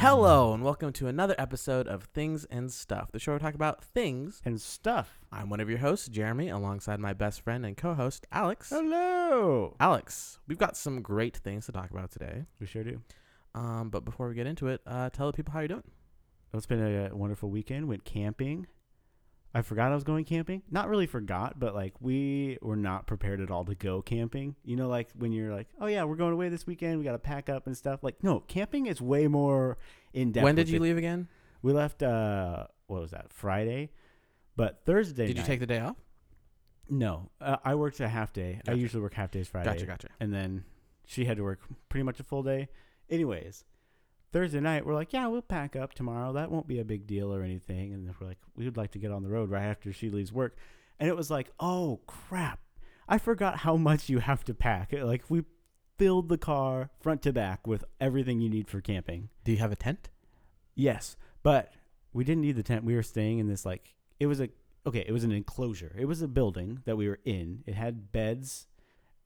Hello, and welcome to another episode of Things and Stuff, the show where we talk about things. and stuff. I'm one of your hosts, Jeremy, alongside my best friend and co host, Alex. Hello. Alex, we've got some great things to talk about today. We sure do. Um, but before we get into it, uh, tell the people how you're doing. Well, It's been a, wonderful weekend. Went camping. I forgot I was going camping. Not really forgot, but like we were not prepared at all to go camping. You know, like when you're like, oh yeah, we're going away this weekend. We got to pack up and stuff. Like, no, camping is way more in depth. when did you it. leave again? We left. uh What was that? Friday. But Thursday. Did you take the day off? No, uh, I worked a half day. I usually work half days Friday. Gotcha, gotcha. and then she had to work pretty much a full day. Anyways, Thursday night we're like, yeah, we'll pack up tomorrow. That won't be a big deal or anything. And we're like, we would like to get on the road right after she leaves work. And it was like, oh crap, I forgot how much you have to pack. Like we filled the car front to back with everything you need for camping. Do you have a tent? Yes, but we didn't need the tent. We were staying in this like it was a okay, it was an enclosure. It was a building that we were in. It had beds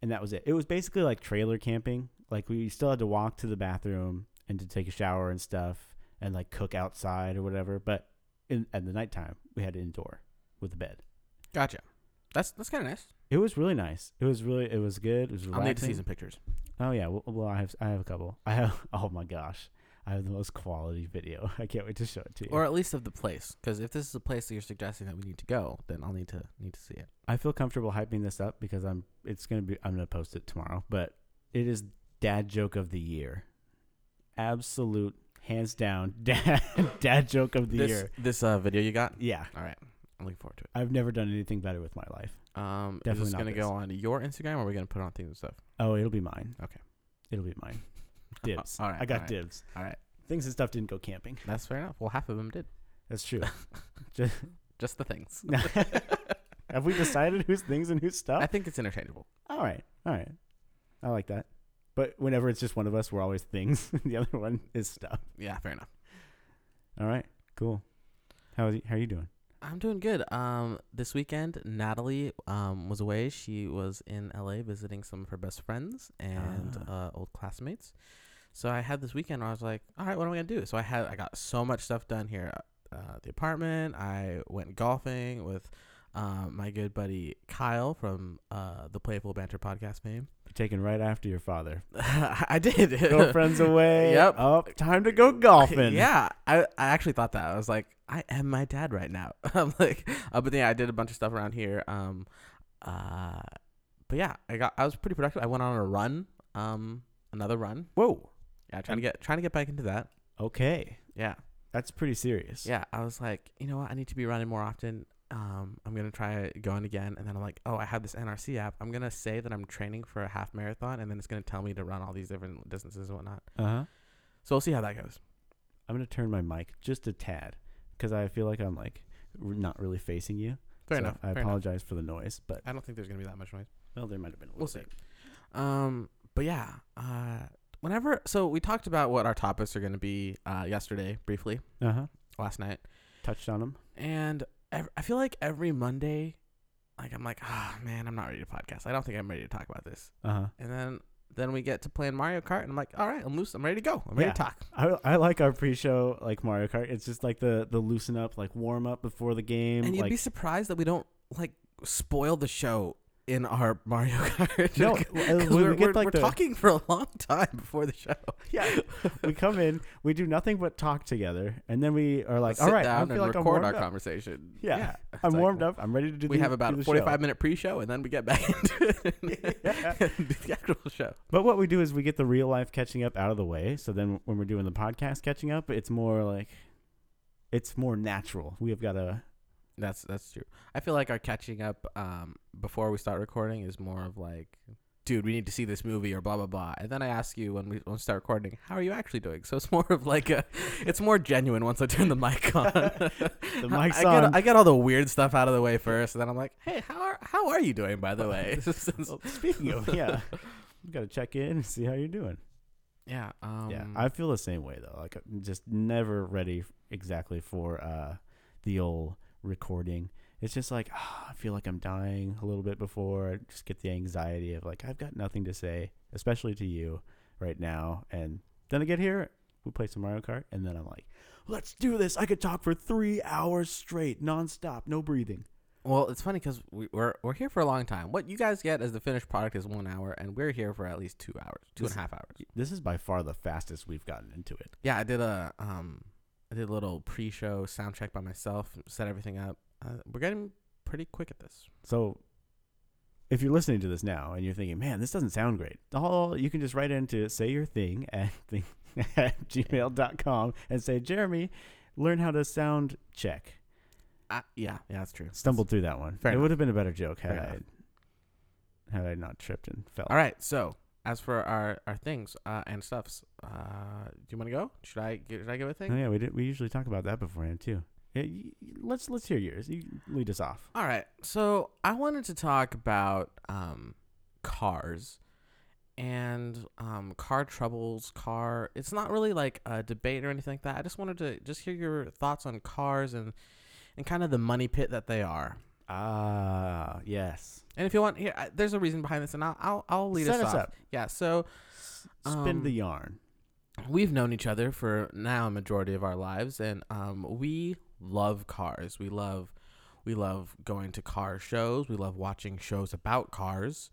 and that was it. It was basically like trailer camping. Like we still had to walk to the bathroom and to take a shower and stuff and like cook outside or whatever, but in at the nighttime we had indoor with the bed. Gotcha. That's that's kind of nice. It was really nice. It was really it was good. It was relaxing. I'll need to see some pictures. Oh yeah, well, well I have I have a couple. I have oh my gosh. I have the most quality video. I can't wait to show it to you. Or at least of the place. Because if this is a place that you're suggesting that we need to go, then I'll need to need to see it. I feel comfortable hyping this up because I'm it's gonna be I'm gonna post it tomorrow. But it is dad joke of the year. Absolute hands down dad dad joke of the This year. this uh, video you got? Yeah. All right. I'm looking forward to it. I've never done anything better with my life. Um, Definitely is this not gonna go on your Instagram or are we gonna put it on things and stuff? Oh, it'll be mine. Okay. It'll be mine. Dibs. All right, I got all right. dibs. All right. Things and stuff didn't go camping. That's fair enough. Well, half of them did. That's true. Just the things. Have we decided who's things and who's stuff? I think it's interchangeable. All right. All right. I like that. But whenever it's just one of us, we're always things. the other one is stuff. Yeah, fair enough. All right. Cool. How is how are you doing? I'm doing good. Um, this weekend, Natalie um was away. She was in LA visiting some of her best friends and uh, old classmates. So I had this weekend. Where I was like, all right, what am I gonna do? So I had I got so much stuff done here. Uh, the apartment. I went golfing with um, my good buddy Kyle from uh, the Playful Banter podcast fame. Taken right after your father. I did. Girlfriend's away. Yep. Oh, time to go golfing. Yeah, I, I actually thought that. I was like, I am my dad right now. I'm like, uh, but yeah, I did a bunch of stuff around here. Um, uh, but yeah, I got I was pretty productive. I went on a run. Um, another run. Whoa. Yeah, trying to get trying to get back into that. Okay. Yeah, That's pretty serious. yeah. I was like, you know what? I need to be running more often. Um, I'm gonna try going again, and then I'm like, oh, I have this NRC app. I'm gonna say that I'm training for a half marathon, and then it's gonna tell me to run all these different distances and whatnot. Uh huh. So we'll see how that goes. I'm gonna turn my mic just a tad because I feel like I'm like r- not really facing you. Fair So enough. I fair enough. apologize for the noise, but I don't think there's gonna be that much noise. well, there might have been a little We'll see. Um, but yeah, uh, whenever so we talked about what our topics are going to be uh, yesterday briefly Uh huh. last night, Touched on them. and I feel like every Monday, like I'm like, ah man, I'm not ready to podcast. I don't think I'm ready to talk about this. Uh huh. And then then we get to playing Mario Kart, and I'm like, all right, I'm loose. I'm ready to go. I'm ready to talk. I, I like our pre-show like Mario Kart. It's just like the the loosen up, like warm up before the game. And you'd like be surprised that we don't like spoil the show in our Mario Kart. No, uh, we're, we get, we're- like, we're the- talking for a long time before the show. yeah, we come in, we do nothing but talk together, and then we are like, Sit all right, down I and feel like I'm record warmed our up. conversation. Yeah, It's I'm like, warmed up. I'm ready to do. We the, have about a 45 show. minute pre-show, and then we get back into it. Yeah. and do the actual show. But what we do is we get the real life catching up out of the way. So then when we're doing the podcast catching up, it's more like, it's more natural. We have got a That's that's true. I feel like our catching up um, before we start recording is more of like, dude, we need to see this movie or blah blah blah. And then I ask you when we, when we start recording, how are you actually doing? So it's more of like a, it's more genuine once I turn the mic on. The mic's I get, on. I get all the weird stuff out of the way first, and then I'm like, hey, how are how are you doing? By the way, Well, speaking of, yeah, you got to check in and see how you're doing. yeah, um, yeah, I feel the same way though. Like I'm just never ready exactly for uh, the old recording. It's just like ah, I feel like I'm dying a little bit before. I just get the anxiety of like I've got nothing to say, especially to you right now. And then I get here, we play some Mario Kart, and then I'm like, let's do this. I could talk for three hours straight, nonstop, no breathing. Well, it's funny because we, we're we're here for a long time. What you guys get as the finished product is one hour, and we're here for at least two hours, two and a half hours. This is by far the fastest we've gotten into it. Yeah, I did a um, I did a little pre-show sound check by myself, set everything up. Uh, we're getting pretty quick at this. So if you're listening to this now and you're thinking, man, this doesn't sound great, all you can just write into say your thing at, thing at gmail.com and say, Jeremy, learn how to sound check. Uh, yeah, yeah, that's true. Stumbled through that one. It enough. would have been a better joke had Fair I enough. had I not tripped and fell. All right. So as for our our things uh, and stuffs, uh, do you want to go? Should I should I give a thing? Oh, yeah, we did. We usually talk about that beforehand too. Yeah, let's let's hear yours. You lead us off. All right. So I wanted to talk about um, cars and um, car troubles. Car. It's not really like a debate or anything like that. I just wanted to just hear your thoughts on cars and and kind of the money pit that they are. Ah, yes. And if you want, here, I, there's a reason behind this, and I'll I'll, I'll lead Set us, us off. up. Yeah. So Spin Um, the yarn. we've known each other for now a majority of our lives and um, we love cars we love we love going to car shows we love watching shows about cars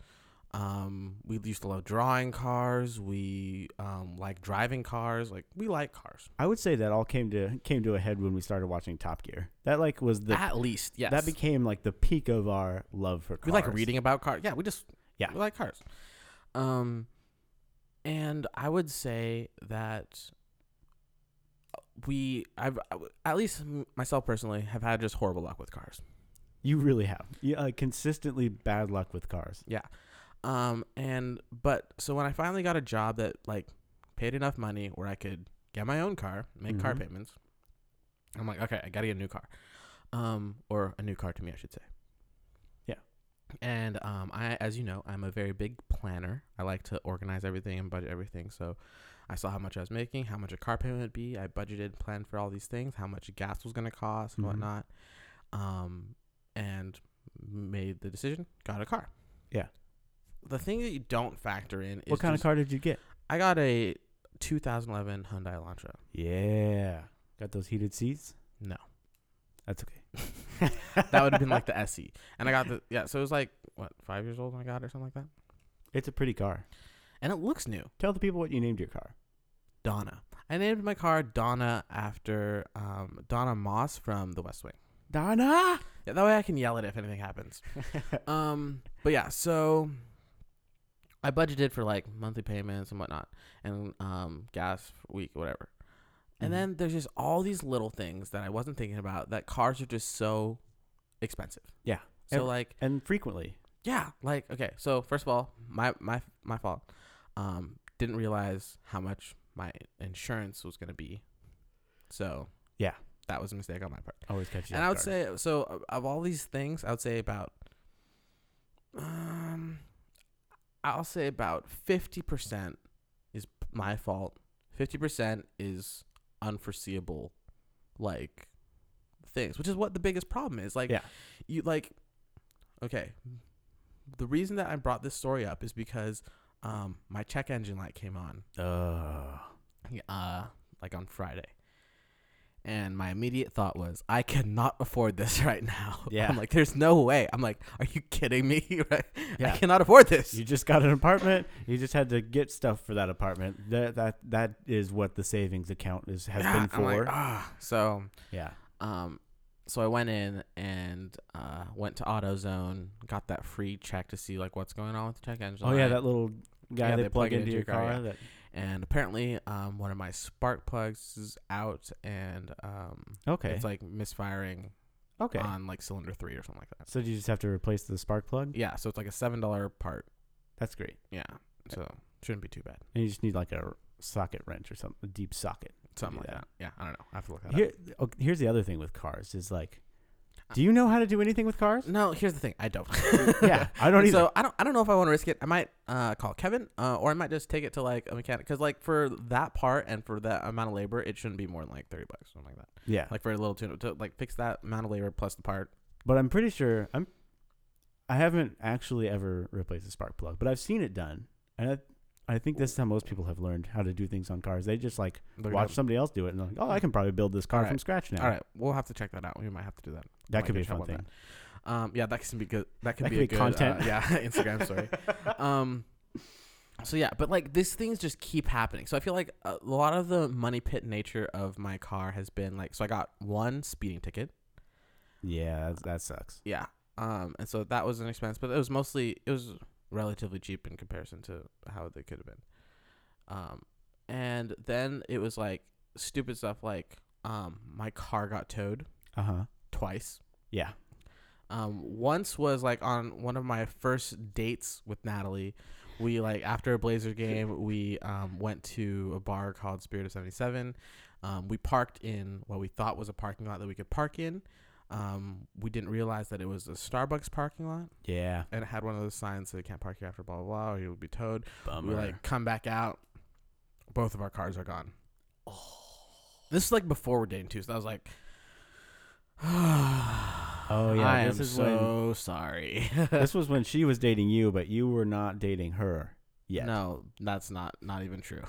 um, we used to love drawing cars we um, like driving cars like we like cars I would say that all came to came to a head when we started watching Top Gear. That like was the at least yes that became like the peak of our love for cars. we like reading about cars yeah we just Yeah. we like cars um and i would say that we i've at least myself personally have had just horrible luck with cars You really have. Uh, consistently bad luck with cars. Um and but so when i finally got a job that like paid enough money where i could get my own car make car Mhm. payments i'm like okay i gotta get a new car um or a new car to me i should say Yeah. and um i as you know i'm a very big planner i like to organize everything and budget everything so i saw how much i was making how much a car payment would be i budgeted planned for all these things how much gas was going to cost and Mhm. whatnot um and made the decision got a car Yeah. The thing that you don't factor in is what kind just- of car did you get? I got a 2011 Hyundai Elantra. Yeah. Got those heated seats? No, That's okay. that would have been like the SE, and I got the yeah. So it was like what five years old when I got it or something like that, It's a pretty car. and it looks new. Tell the people what you named your car. Donna. I named my car Donna after um, Donna Moss from The West Wing. Donna. Yeah, that way I can yell at it if anything happens. um, but yeah, so I budgeted for like monthly payments and whatnot, and um, gas week, whatever. And Mhm. then there's just all these little things that I wasn't thinking about that cars are just so expensive. Yeah. So Ev- like and frequently. yeah, like okay. So first of all, my my my fault. Um, didn't realize how much my insurance was gonna be. So Yeah. that was a mistake on my part. Always catch you. And I would guard. say so of all these things, I would say about um I'll say about 50% is my fault. 50% is unforeseeable like things, which is what the biggest problem is. Like Yeah. you like okay. The reason that I brought this story up is because um my check engine light came on Ugh. uh like on Friday. And my immediate thought was, I cannot afford this right now. Yeah. I'm like, there's no way. I'm like, are you kidding me? Right? Yeah. I cannot afford this. You just got an apartment. You just had to get stuff for that apartment. That that that is what the savings account is has Yeah, been I'm like, for. ah. So, yeah. um, so I went in and uh, went to AutoZone, got that free check to see like what's going on with the check engine. Oh yeah, that little guy Yeah, they, they plug, plug it into your car. yeah. That and apparently, um, one of my spark plugs is out, and um, okay. it's like misfiring okay. on like cylinder three or something like that. so you just have to replace the spark plug. Yeah, so it's like a seven dollar part. That's great. Yeah, so shouldn't be too bad. And you just need like a r- socket wrench or something, a deep socket. Something do like that. Yeah, I don't know. I have to look that Here, okay, here's the other thing with cars is like, do you know how to do anything with cars? No, here's the thing. I don't. yeah, I don't either. So I don't. I don't know if I want to risk it. I might uh, call Kevin, uh, or I might just take it to like a mechanic. Because like for that part and for that amount of labor, it shouldn't be more than like thirty bucks, or something like that. yeah, Like for a little tune to like fix that amount of labor plus the part. but I'm pretty sure I'm. I haven't actually ever replaced a spark plug, but I've seen it done, and I, I think this is how most people have learned how to do things on cars. They just like it watch up. somebody else do it and they're like, oh, I can probably build this car from scratch now. All right, we'll have to check that out. We might have to do that. That Might could be a in fun trouble with thing. that. Um, yeah, that can be good. That can That be, could a be good, content. Uh, yeah, Instagram story. um, so yeah, but like these things just keep happening. So I feel like a lot of the money pit nature of my car has been like. So I got one speeding ticket. Yeah, that's, that sucks. Yeah. Um, and so that was an expense, but it was mostly it was relatively cheap in comparison to how they could have been. Um, and then it was like stupid stuff like um my car got towed Uh huh. twice. Yeah. Um, once was like on one of my first dates with Natalie. We like after a Blazer game, we um, went to a bar called Spirit of Seventy Seven. Um, we parked in what we thought was a parking lot that we could park in. Um, we didn't realize that it was a Starbucks parking lot, Yeah. and it had one of those signs that you can't park here after blah blah blah, or you will be towed. Bummer. We like come back out, both of our cars are gone. This is like before we're dating too, so I was like, Oh, yeah, I this am is when- so sorry. this was when she was dating you, but you were not dating her yet. No, that's not not even true.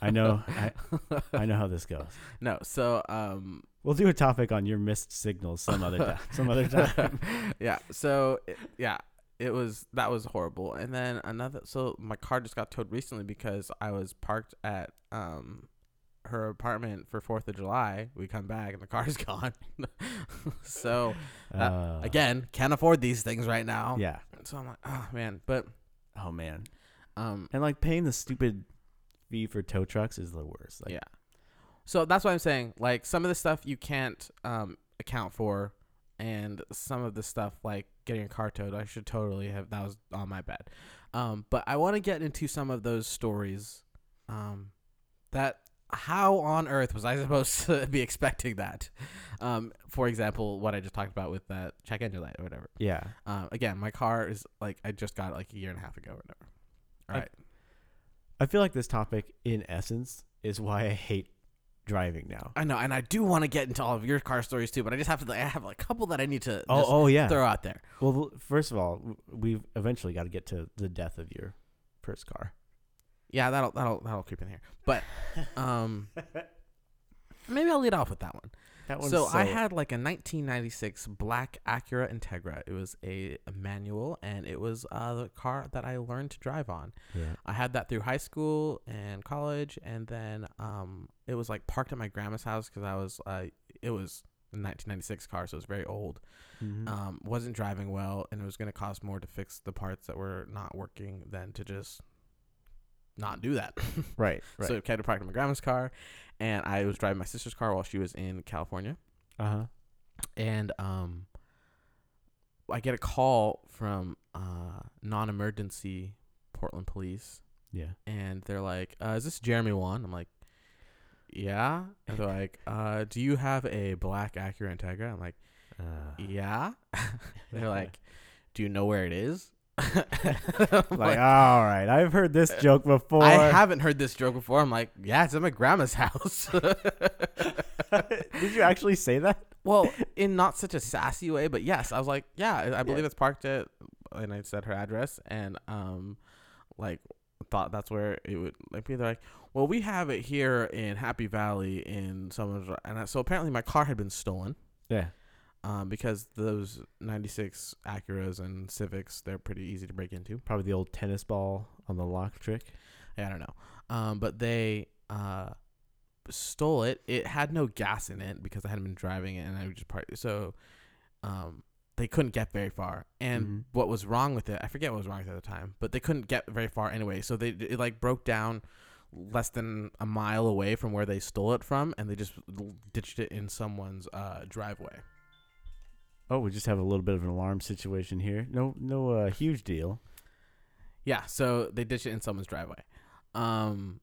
I know. I, I know how this goes. no, so um We'll do a topic on your missed signals some other time. Some other time. yeah, so it- yeah, it was that was horrible. And then another so my car just got towed recently because I was parked at um her apartment for 4th of July. We come back and the car's gone. so That- Uh, again, can't afford these things right now. Yeah. So I'm like, oh man, but Oh man. um And like paying the stupid fee for tow trucks is the worst. Like, Yeah. So that's what I'm saying. Like some of the stuff you can't um, account for, and some of the stuff like getting a car towed, I should totally have. That was on my bad. Um, but I want to get into some of those stories. Um, that how on earth was I supposed to be expecting that? Um, for example, what I just talked about with that check engine light or whatever. Yeah. Um, again, my car is like I just got it like a year and a half ago or whatever. All I- right. I feel like this topic, in essence, is why I hate driving now. I know, and I do want to get into all of your car stories too, but I just have to. I have a couple that I need to Oh, just oh yeah. throw out there. Well, first of all, we've eventually got to get to the death of your first car. Yeah, that'll that'll that'll creep in here. But um, maybe I'll lead off with that one. That one's So, I had like a 1996 black Acura Integra. It was a, a manual, and it was uh, the car that I learned to drive on. Yeah. I had that through high school and college, and then um, it was like parked at my grandma's house because I was uh, it was a 1996 car, so it was very old. Mhm. um, wasn't driving well, and it was going to cost more to fix the parts that were not working than to just not do that. right. Right. So I kept parked in my grandma's car, and I was driving my sister's car while she was in California, uh huh. and um, I get a call from uh, non-emergency Portland police, Yeah. and they're like, uh, "Is this Jeremy Wan?" I'm like, "Yeah." And they're like, uh, "Do you have a black Acura Integra?" I'm like, Uh, "Yeah." they're like, "Do you know where it is?" Like, like, all right, I've heard this joke before. I haven't heard this joke before. I'm like, yeah, it's at my grandma's house. Did you actually say that? well, in not such a sassy way, but yes, I was like, yeah, I I believe Yeah. it's parked at, and I said her address, and um, like thought that's where it would like be. They're like, well, we have it here in Happy Valley in someone's, and I, so apparently my car had been stolen. Yeah. Um, because those '96 Acuras and Civics, they're pretty easy to break into. Probably the old tennis ball on the lock trick. Yeah, I don't know. Um, but they uh stole it. It had no gas in it because I hadn't been driving it, and I just part. So, um, they couldn't get very far. And Mhm. what was wrong with it? I forget what was wrong with it at the time, but they couldn't get very far anyway. So they it like broke down less than a mile away from where they stole it from, and they just ditched it in someone's uh driveway. Oh, we just have a little bit of an alarm situation here. No, no, uh, huge deal. Yeah, so they ditched it in someone's driveway. Um,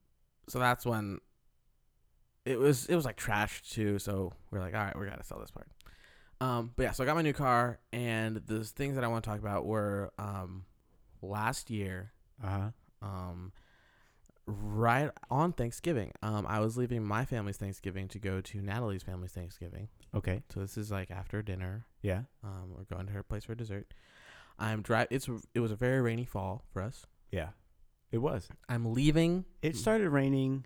so that's when it was it was like trash too. So we're like, all right, we gotta sell this part. Um, but yeah, so I got my new car, and the things that I want to talk about were um, last year, Uh huh. um, right on Thanksgiving. Um, I was leaving my family's Thanksgiving to go to Natalie's family's Thanksgiving. Okay. So this is like after dinner. Yeah. Um, we're going to her place for dessert. I'm drive. It's it was a very rainy fall for us. Yeah. It was. I'm leaving. It started raining.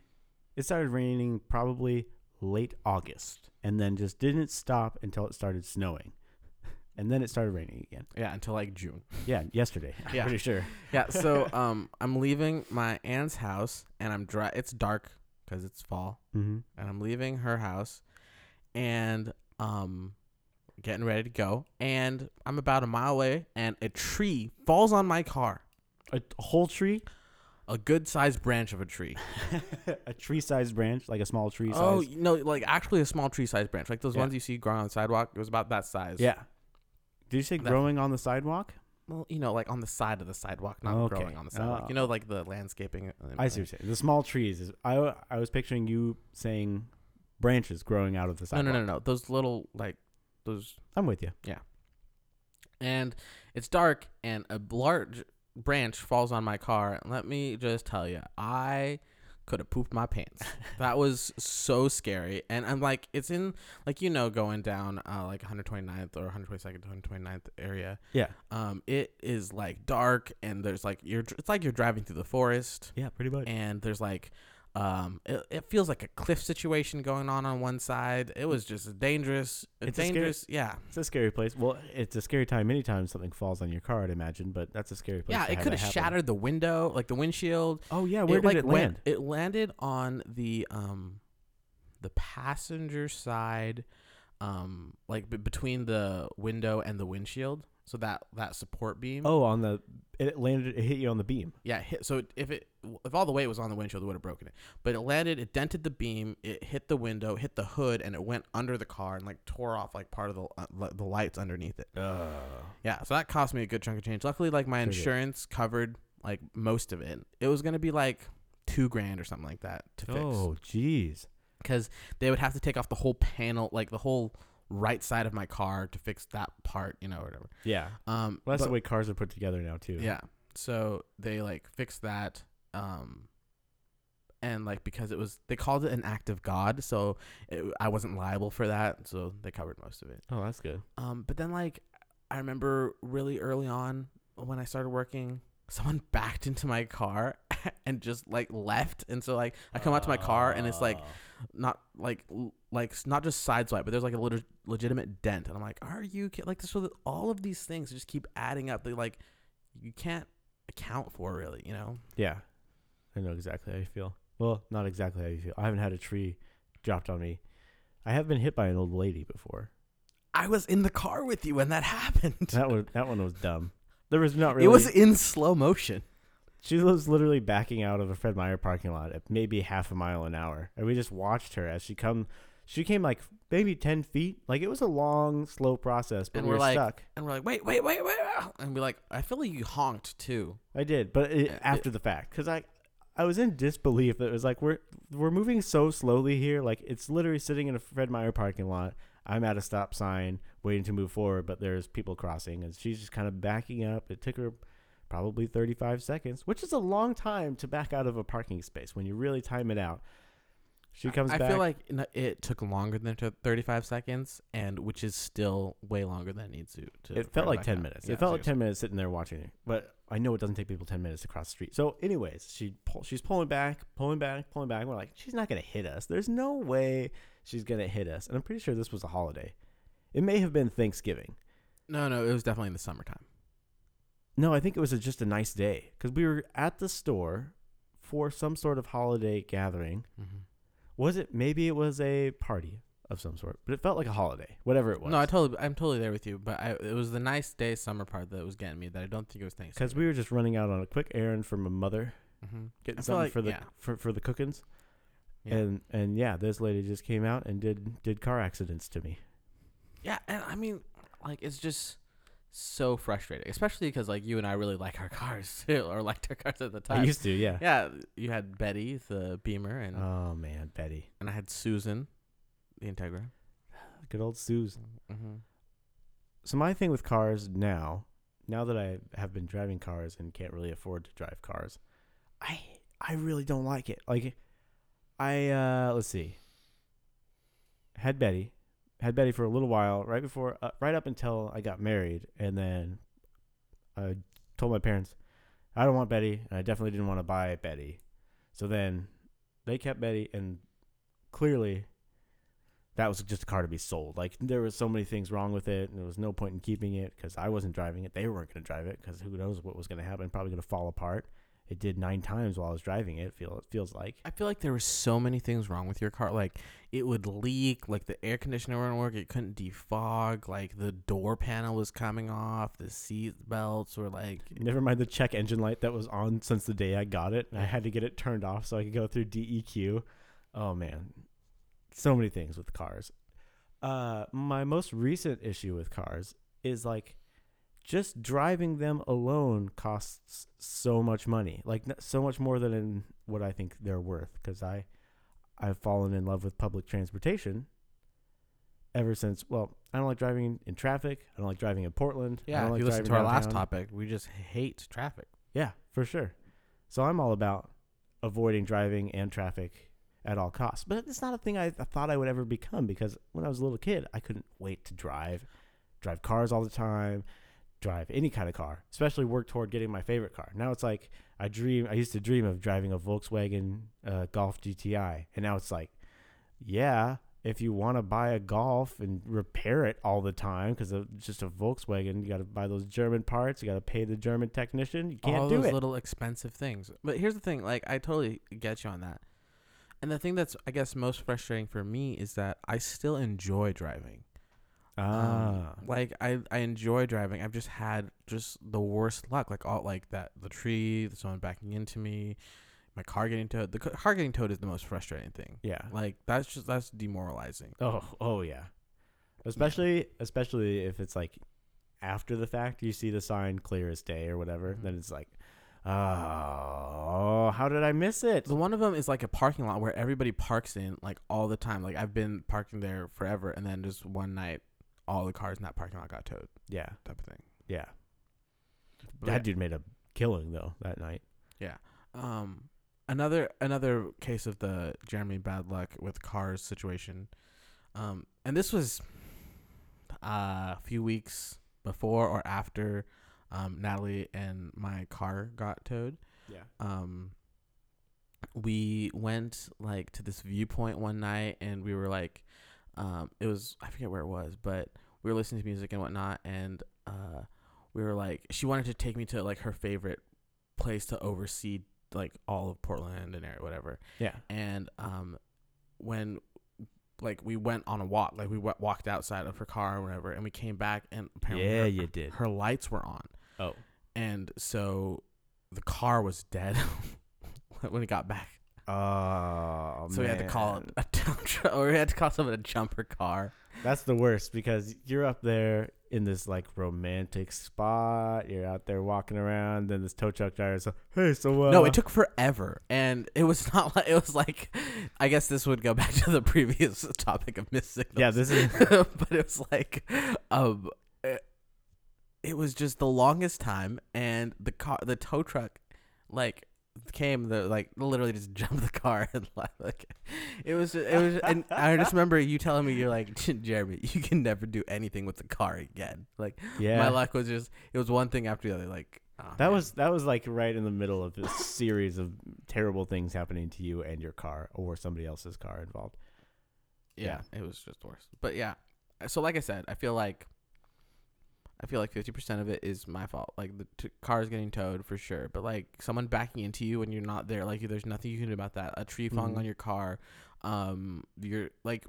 It started raining probably late August, and then just didn't stop until it started snowing, and then it started raining again. Yeah, until like June. Yeah, yesterday. I'm Yeah. pretty sure. Yeah, so um, I'm leaving my aunt's house, and I'm dry. It's dark because it's fall, Mm-hmm. and I'm leaving her house, and um, getting ready to go, and I'm about a mile away, and a tree falls on my car. A whole tree, A good sized branch of a tree. a tree-sized branch, like a small tree. Oh no, like actually a small tree sized branch, like those Yeah. ones you see growing on the sidewalk. It was about that size. yeah. Did you say That- growing on the sidewalk? Well, you know, like on the side of the sidewalk, not Okay. growing on the sidewalk. Oh. You know, like the landscaping. uh, I see what you're saying. The small trees is. I I was picturing you saying branches growing out of the side. No, no, no, no. Those little like those I'm with you. Yeah. And it's dark and a large branch falls on my car and let me just tell you i could have pooped my pants that was so scary and i'm like it's in like you know going down uh like 129th or 122nd to 129th area Yeah. um it is like dark and there's like you're it's like you're driving through the forest Yeah, pretty much. and there's like um it, it feels like a cliff situation going on on one side it was just dangerous It's a scary- dangerous yeah It's a scary place. Well, it's a scary time anytime something falls on your car, I'd imagine, but that's a scary place. yeah it could have shattered the window like the windshield Oh yeah, where did like it went- land? it landed on the um the passenger side um like b- between the window and the windshield so that that support beam Oh, on the it landed. It hit you on the beam. yeah it hit, so if it if all the weight was on the windshield it would have broken it but it landed it dented the beam it hit the window hit the hood and it went under the car and like tore off like part of the uh, the lights underneath it yeah so that cost me a good chunk of change luckily like my Sure did. insurance covered like most of it it was gonna be like two grand or something like that to fix oh, jeez. because they would have to take off the whole panel, like the whole right side of my car to fix that part, you know, or whatever. Yeah. Um, Well, that's but- the way cars are put together now too. Yeah. So they like fixed that. Um, and like because it was, they called it an act of God, so it, I wasn't liable for that, so they covered most of it. Oh, that's good. Um, but then like I remember really early on when I started working, someone backed into my car and just like left, and so like I come out to my car and it's like Oh. not like like not just side swipe, but there's like a lit- legitimate dent, and I'm like, are you ki-? like so that all of these things just keep adding up. They like you can't account for really, you know. Yeah, I know exactly how you feel. Well, not exactly how you feel. I haven't had a tree dropped on me. I have been hit by an old lady before. I was in the car with you when that happened. That was that one was dumb. There was not really. It was in slow motion. She was literally backing out of a Fred Meyer parking lot at maybe half a mile an hour, and we just watched her as she come. She came like maybe ten feet. Like it was a long, slow process, but And we we're were like- stuck. And we're like, wait, wait, wait, wait, wait. and we're like, I feel like you honked too. I did, but it, Yeah, it- after the fact, because I, I was in disbelief. that It was like we're we're moving so slowly here. Like it's literally sitting in a Fred Meyer parking lot. I'm at a stop sign waiting to move forward, but there's people crossing, and she's just kind of backing up. It took her probably 35 seconds, which is a long time to back out of a parking space when you really time it out. She comes back. I back. feel like it took longer than 35 seconds, and which is still way longer than it needs to. to it felt like 10 out. minutes. Yeah, it felt like 10 minutes sitting there watching it. But I know it doesn't take people 10 minutes to cross the street. So, anyways, she pull, she's pulling back, pulling back, pulling back. We're like, she's not going to hit us. There's no way she's going to hit us. And I'm pretty sure this was a holiday. It may have been Thanksgiving. No, no, it was definitely in the summertime. No, I think it was a, just a nice day because we were at the store for some sort of holiday gathering. Mm-hmm. Was it? Maybe it was a party of some sort, but it felt like a holiday, whatever it was. No, I totally, I'm totally there with you. But I, it was the nice day summer part that was getting me. That I don't think it was Thanksgiving. because we were just running out on a quick errand from a mother, mm-hmm. getting something like- for the yeah. for, for the cookings. Yeah. And and yeah, this lady just came out and did did car accidents to me. yeah, and I mean, like it's just so frustrating, especially because like you and I really like our cars too, or liked our cars at the time. I used to, yeah. yeah, you had Betty, the Beamer, and Oh man, Betty, and I had Susan, the Integra. good old Susan. Mm-hmm. So my thing with cars now, now that I have been driving cars and can't really afford to drive cars, I I really don't like it. Like, I uh let's see, had Betty, had Betty for a little while, right before, uh, right up until I got married, and then I told my parents, I don't want Betty, and I definitely didn't want to buy Betty. So then they kept Betty, and clearly that was just a car to be sold. Like there was so many things wrong with it, and there was no point in keeping it because I wasn't driving it. They weren't going to drive it because who knows what was going to happen? Probably going to fall apart. It did nine times while I was driving it. Feel it feels like. I feel like there were so many things wrong with your car. Like it would leak, like the air conditioner wouldn't work, it couldn't defog, like the door panel was coming off, the seat belts were like Never mind the check engine light that was on since the day I got it. I had to get it turned off so I could go through DEQ. Oh man, so many things with cars. Uh, my most recent issue with cars is like just driving them alone costs so much money, like so much more than in what I think they're worth. Because I, I've fallen in love with public transportation. Ever since, well, I don't like driving in traffic. I don't like driving in Portland. I Yeah, don't if like you listen to our last topic, we just hate traffic. Yeah, for sure. So I'm all about avoiding driving and traffic at all costs. But it's not a thing I, I thought I would ever become because when I was a little kid, I couldn't wait to drive, drive cars all the time, drive any kind of car, especially work toward getting my favorite car. Now it's like I dream. I used to dream of driving a Volkswagen uh, Golf GTI, and now it's like, yeah. If you want to buy a Golf and repair it all the time because it's just a Volkswagen, you got to buy those German parts. You got to pay the German technician. You can't all do those it. little expensive things. But here's the thing, like I totally get you on that. And the thing that's I guess most frustrating for me is that I still enjoy driving. Ah, Um, like I I enjoy driving. I've just had just the worst luck. Like all like that the tree, someone backing into me, my car getting towed. The car getting towed is the most frustrating thing. yeah. Like that's just that's demoralizing. Oh, oh yeah. Especially, especially if it's like after the fact, you see the sign clear as day or whatever. Mhm. Then it's like, oh, how did I miss it? The one of them is like a parking lot where everybody parks in like all the time. Like I've been parking there forever, and then just one night, all the cars in that parking lot got towed. Yeah, Type of thing. yeah. But That dude made a killing though that night. Yeah. Um, another another case of the Jeremy bad luck with cars situation. Um, and this was uh, a few weeks before or after um, Natalie and my car got towed. Yeah. Um, we went like to this viewpoint one night, and we were like, um, it was I forget where it was, but we were listening to music and whatnot, and uh, we were like, she wanted to take me to like her favorite place to oversee like all of Portland and area, whatever. Yeah. And um, when like we went on a walk, like we w- walked outside of her car or whatever, and we came back, and apparently Yeah, her, you did. her lights were on, Oh, and so the car was dead when we got back. oh, so we had to call man. a or we had to call someone to jump her car. That's the worst because you're up there in this like romantic spot. You're out there walking around, then this tow truck driver's like, "Hey, so uh, no, it took forever, and it was not like it was like. I guess this would go back to the previous topic of missed signals. Yeah, this is but it was like, um, it, it was just the longest time, and the car, the tow truck, like came the like literally just jumped the car and like, like it was it was and I just remember you telling me you're like Jeremy you can never do anything with the car again like yeah. my luck was just it was one thing after the other like oh, That man. was that was like right in the middle of this series of terrible things happening to you and your car or somebody else's car involved. yeah, it was just worse but yeah so like I said I feel like I feel like 50% of it is my fault. Like the t- car is getting towed for sure, but like someone backing into you when you're not there, like there's nothing you can do about that. A tree falling Mhm. on your car, um, you're like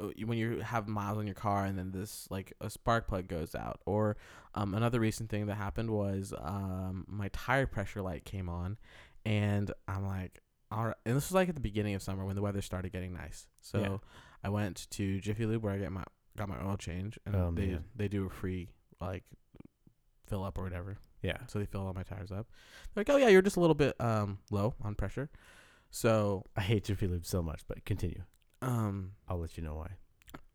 uh, when you have miles on your car and then this like a spark plug goes out. Or um, another recent thing that happened was um, my tire pressure light came on, and I'm like, all right. And this was like at the beginning of summer when the weather started getting nice. So Yeah. I went to Jiffy Lube where I get my got my oil change, and Oh, they man. they do a free like fill up or whatever. Yeah. So they fill all my tires up. They're like, oh yeah, you're just a little bit um low on pressure. So I hate Jiffy Lube so much, but continue. um I'll let you know why.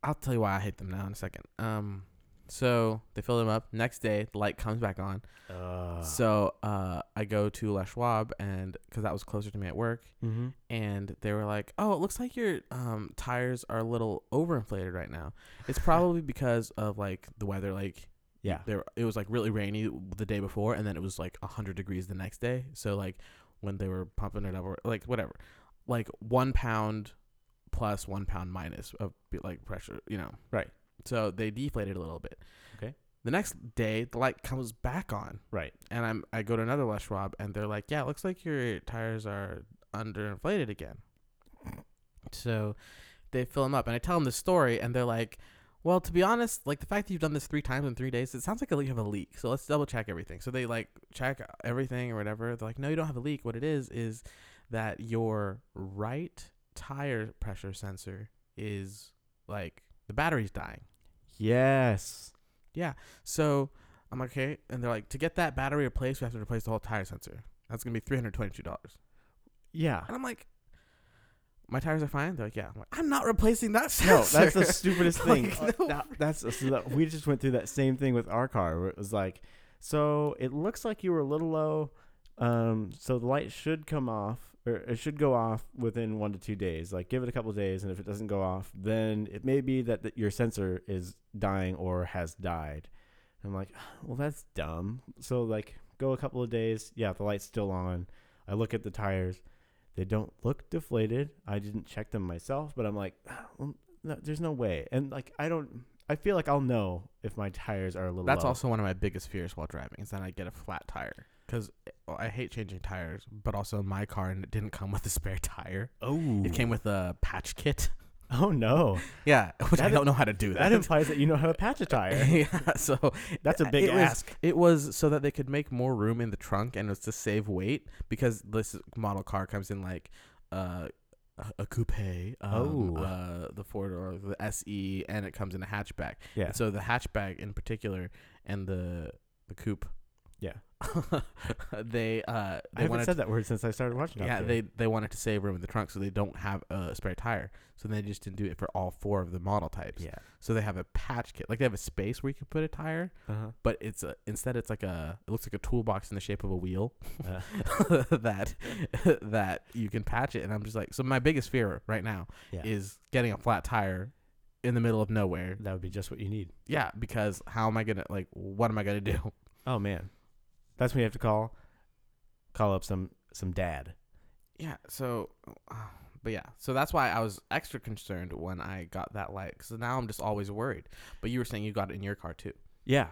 I'll tell you why I hate them now in a second. Um so they fill them up. Next day, the light comes back on. Uh, So uh, I go to Les Schwab, and because that was closer to me at work, mm-hmm. and they were like, "Oh, it looks like your um, tires are a little overinflated right now. It's probably because of like the weather. Like Yeah. there it was like really rainy the day before, and then it was like hundred degrees the next day. So like when they were pumping it up, or like whatever, like one pound plus one pound minus of like pressure, you know. Right. So they deflated a little bit. Okay. The next day, the light comes back on, Right. and I'm I go to another Les Schwab, and they're like, "Yeah, it looks like your tires are underinflated again." So they fill them up, and I tell them the story, and they're like, "Well, to be honest, like the fact that you've done this three times in three days, it sounds like you have a leak. So let's double check everything." So they like check everything or whatever. They're like, "No, you don't have a leak. What it is is that your right tire pressure sensor is like the battery's dying." Yes. Yeah. So I'm like, okay, and they're like, to get that battery replaced, we have to replace the whole tire sensor. That's gonna be three hundred twenty-two dollars. Yeah. And I'm like, my tires are fine. They're like, yeah. I'm like, I'm not replacing that sensor. No, that's the stupidest thing. Like, no. That- that's so that- we just went through that same thing with our car. Where it was like, so it looks like you were a little low, um, so the light should come off, or it should go off within one to two days. Like, give it a couple of days, and if it doesn't go off, then it may be that, that your sensor is dying or has died. I'm like, well, that's dumb. So like, go a couple of days. Yeah, the light's still on. I look at the tires. They don't look deflated. I didn't check them myself, but I'm like, ah, well, no, there's no way. And like, I don't. I feel like I'll know if my tires are a little. That's low. also one of my biggest fears while driving is that I get a flat tire because I hate changing tires. But also my car and it didn't come with a spare tire. Oh. It came with a patch kit. Oh no. Yeah, which I don't know how to do. That that implies that you know how to patch a tire. yeah, so That's a big it was- ask. It was so that they could make more room in the trunk, and it was to save weight because this model car comes in like uh, a- coupe, um, Oh. uh, the four door, the SE, and it comes in a hatchback. Yeah. And so the hatchback in particular, and the the coupe, Yeah. they uh I haven't said that word since I started watching. Yeah, they they wanted to save room in the trunk, so they don't have a spare tire. So they just didn't do it for all four of the model types. Yeah. So they have a patch kit, like they have a space where you can put a tire, Uh-huh. but it's a, instead it's like a it looks like a toolbox in the shape of a wheel Uh, that that you can patch it. And I'm just like, so my biggest fear right now yeah. is getting a flat tire in the middle of nowhere. that would be just what you need. Yeah, because how am I gonna like what am I gonna do? Oh man, that's when you have to call, call up some some dad. Yeah, so but yeah, so that's why I was extra concerned when I got that light because now I'm just always worried. But you were saying you got it in your car too. Yeah,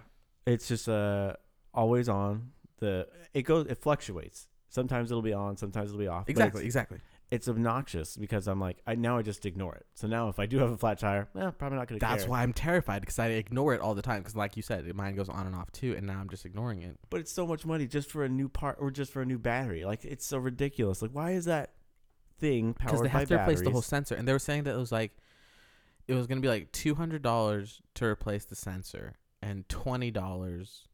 it's just uh always on. The it goes it fluctuates. Sometimes it'll be on, sometimes it'll be off. Exactly, exactly. It's obnoxious because I'm like I now I just ignore it. So now if I do have a flat tire, eh, probably not gonna. That's care. why I'm terrified because I ignore it all the time. Because like you said, mine goes on and off too, and now I'm just ignoring it. But it's so much money just for a new part or just for a new battery. Like it's so ridiculous. Like why is that thing because powered they have by to replace the whole sensor. And they were saying that it was like, it was gonna be like two hundred dollars to replace the sensor and twenty dollars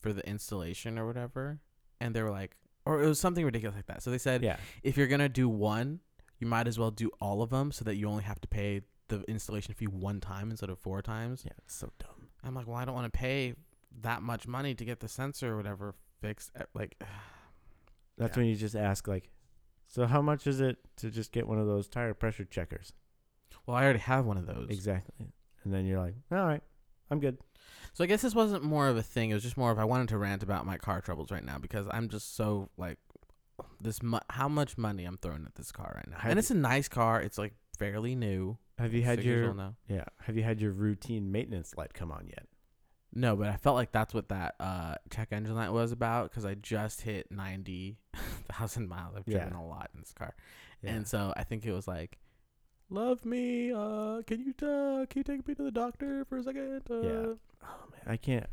for the installation or whatever. And they were like, or it was something ridiculous like that. So they said, Yeah, if you're gonna do one, you might as well do all of them so that you only have to pay the installation fee one time instead of four times. yeah, it's so dumb. I'm like, well, I don't want to pay that much money to get the sensor or whatever fixed. Uh, Like, That's Yeah. when you just ask like, so how much is it to just get one of those tire pressure checkers? well, I already have one of those. Exactly. And then you're like, all right, I'm good. So I guess this wasn't more of a thing. It was just more of I wanted to rant about my car troubles right now because I'm just so like this. Mu- how much money I'm throwing at this car right now, Have and it's a nice car. It's like fairly new. Have you had your you'll yeah? Have you had your routine maintenance light come on yet? No, but I felt like that's what that uh, check engine light was about because I just hit ninety thousand miles. I've driven Yeah. a lot in this car, Yeah. and so I think it was like, "Love me, uh, can you uh, can you take me to the doctor for a second? Uh, Yeah. oh man, I can't.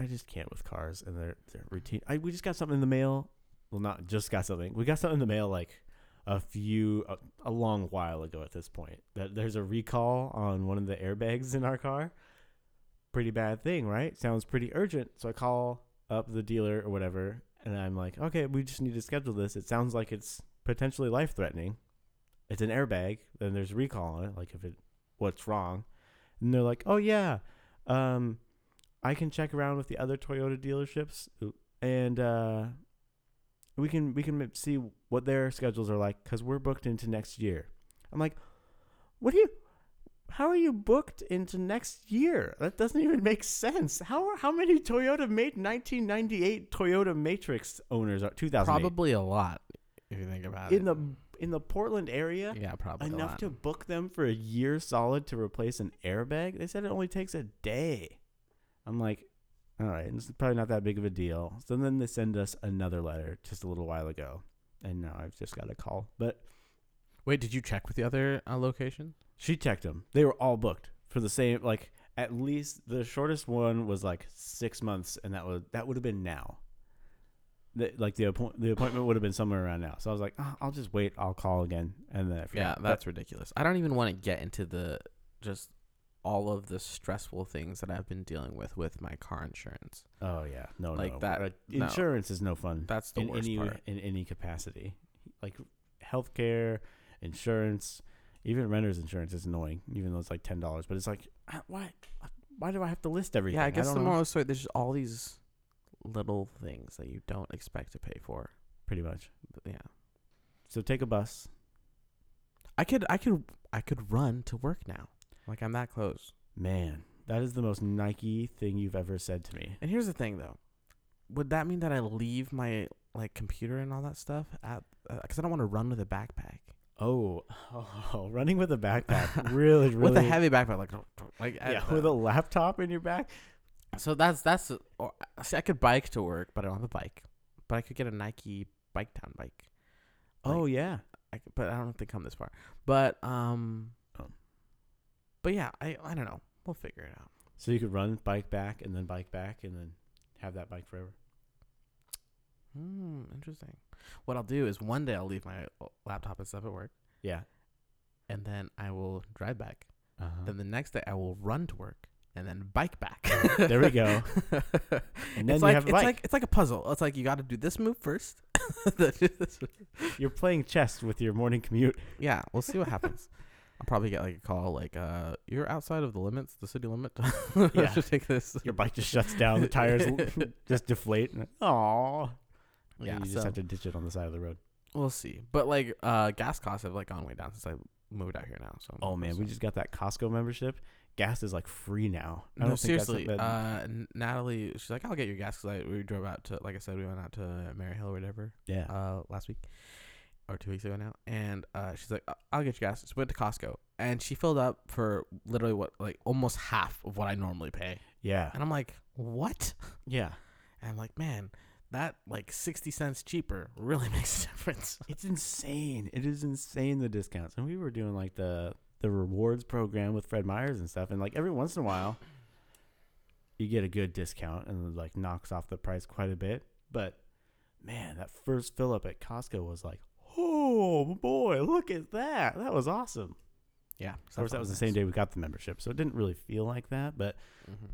I just can't with cars and their their routine. I we just got something in the mail. Well, not just got something. We got something in the mail like a few a, a long while ago. At this point, that there's a recall on one of the airbags in our car. Pretty bad thing, right? Sounds pretty urgent. So I call up the dealer or whatever, and I'm like, okay, we just need to schedule this. It sounds like it's potentially life threatening. It's an airbag. Then there's a recall on it. Like if it, what's wrong? And they're like, oh yeah, um, I can check around with the other Toyota dealerships, and uh, we can we can see what their schedules are like because we're booked into next year. I'm like, what do you? how are you booked into next year? That doesn't even make sense. How are, how many Toyota made 1998 Toyota Matrix owners are 2000 Probably a lot if you think about in it. the in the Portland area? yeah, probably enough to book them for a year solid to replace an airbag. They said it only takes a day. I'm like, all right, it's probably not that big of a deal. So then they send us another letter just a little while ago, and now I've just got a call. But Wait, did you check with the other uh, location? she checked them; they were all booked for the same. Like at least the shortest one was like six months, and that was that would have been now. The, like the appoint the appointment would have been somewhere around now. So I was like, oh, I'll just wait. I'll call again, and then I Yeah, forgot. But- that's ridiculous. I don't even want to get into the just all of the stressful things that I've been dealing with with my car insurance. Oh yeah, no, Like no. that- no. Insurance is no fun That's the in worst any part. in any capacity. Like healthcare, insurance, even renter's insurance is annoying, even though it's like ten dollars. But it's like, uh, why? Why do I have to list everything? Yeah, I guess don't the know. moral story there's just all these little things that you don't expect to pay for. pretty much. Yeah. So take a bus. I could I could I could run to work now. Like I'm that close. Man, that is the most Nike thing you've ever said to me. And here's the thing though. Would that mean that I leave my like computer and all that stuff at uh, because I don't want to run with a backpack. Oh, oh running with a backpack, really, really, With a heavy backpack, like like yeah, the- with a laptop in your back. So that's that's or, see, I could bike to work, but I don't have a bike. But I could get a Nike Biketown bike. Like, oh yeah, I but I don't think they come this far. But um, Oh. but yeah, I I don't know. We'll figure it out. so you could run, bike back, and then bike back, and then have that bike forever. Hmm, interesting. What I'll do is one day I'll leave my laptop and stuff at work, Yeah. and then I will drive back. Uh-huh. Then the next day I will run to work, and then bike back. There we go. And then it's you like have a it's bike. like it's like a puzzle. It's like you got to do this move first. then do this move. You're playing chess with your morning commute. Yeah, we'll see what happens. I'll probably get like a call like, uh, you're outside of the limits, the city limit. Yeah. to take this. Your bike just shuts down. The tires just deflate. Aww. Yeah, you just so have to ditch it on the side of the road. we'll see. But like, uh, gas costs have like gone way down since I moved out here now. So Oh man, we just got that Costco membership. Gas is like free now. I no don't think that's seriously. uh, Natalie, she's like, I'll get your gas because we drove out to, like I said, we went out to Maryhill or whatever. yeah. uh, last week or two weeks ago now, and uh, she's like, "I- "I'll get you gas." So we went to Costco, and she filled up for literally what, like almost half of what I normally pay, yeah. and I'm like, "What?" Yeah. And I'm like, "Man, that like sixty cents cheaper really makes a difference." It's insane. It is insane the discounts. And we were doing like the the rewards program with Fred Meyers and stuff. And like every once in a while, you get a good discount and like knocks off the price quite a bit. But man, that first fill up at Costco was like, oh boy, look at that. That was awesome. Yeah, Of course, that was the same day we got the membership, so it didn't really feel like that, but hmm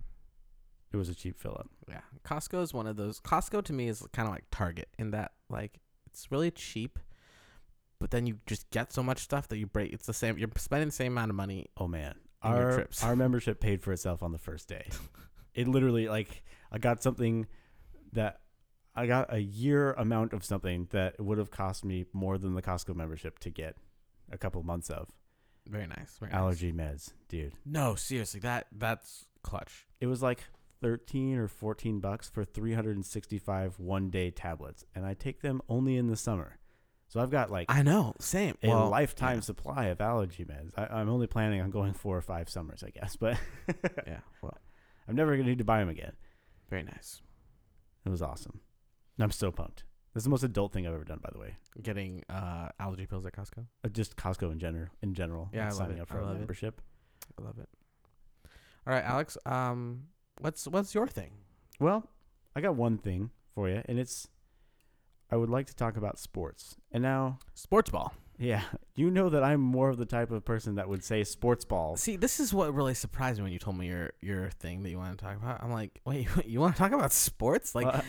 it was a cheap fill up. Yeah, Costco is one of those. Costco to me is kind of like Target in that like it's really cheap, but then you just get so much stuff that you break. It's the same. You're spending the same amount of money. Oh man, our trips. our membership paid for itself on the first day. it literally like I got something that I got a year amount of something that would have cost me more than the Costco membership to get a couple months of Very nice. Very nice. allergy meds, dude. No, seriously, that that's clutch. It was like 13 or 14 bucks for 365 one day tablets and I take them only in the summer. So I've got like I know. Same. a Well, lifetime yeah. supply of allergy meds. I, I'm only planning on going four or five summers, I guess, but Yeah. Well, I'm never gonna need to buy them again. very nice. It was awesome. And I'm so pumped. This is the most adult thing I've ever done, by the way. Getting uh, allergy pills at Costco. Uh, just Costco in general. In general, Yeah, I love signing it. up I for a love it. membership. I love it. All right, Alex. Um, what's what's your thing? Well, I got one thing for you, and it's I would like to talk about sports. And now, Sports ball. yeah, you know that I'm more of the type of person that would say sports ball. See, this is what really surprised me when you told me your your thing that you want to talk about. I'm like, wait, you want to talk about sports? Like, Uh,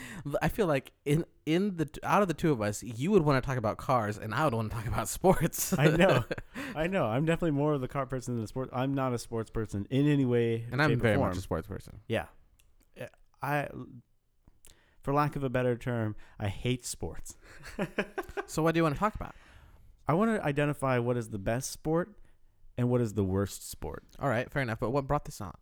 I feel like in in the out of the two of us, you would want to talk about cars, and I would want to talk about sports. I know. I know. I'm definitely more of the car person than the sport. I'm not a sports person in any way, and I'm very form. much a sports person. Yeah. Yeah, I, for lack of a better term, I hate sports. So, what do you want to talk about? I want to identify what is the best sport and what is the worst sport. All right, fair enough. But what brought this on?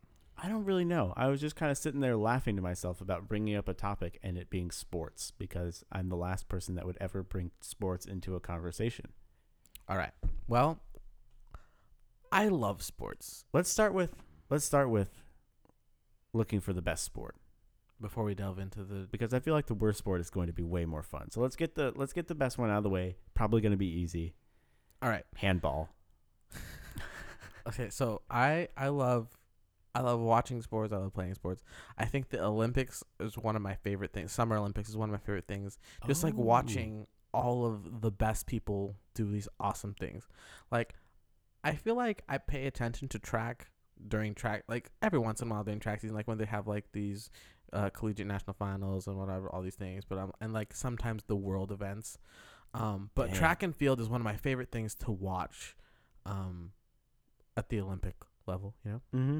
I don't really know. I was just kind of sitting there laughing to myself about bringing up a topic and it being sports because I'm the last person that would ever bring sports into a conversation. All right. Well, I love sports. Let's start with let's start with looking for the best sport Before we delve into the because I feel like the worst sport is going to be way more fun. So let's get the let's get the best one out of the way. Probably going to be easy. All right. Handball. Okay, so I I love I love watching sports. I love playing sports. I think the Olympics is one of my favorite things. Summer Olympics is one of my favorite things. Just like Oh. watching all of the best people do these awesome things. Like I feel like I pay attention to track during track like every once in a while during track season like when they have like these uh, collegiate national finals and whatever all these things but um and like sometimes the world events um but Damn. track and field is one of my favorite things to watch um at the olympic level you know Mm-hmm.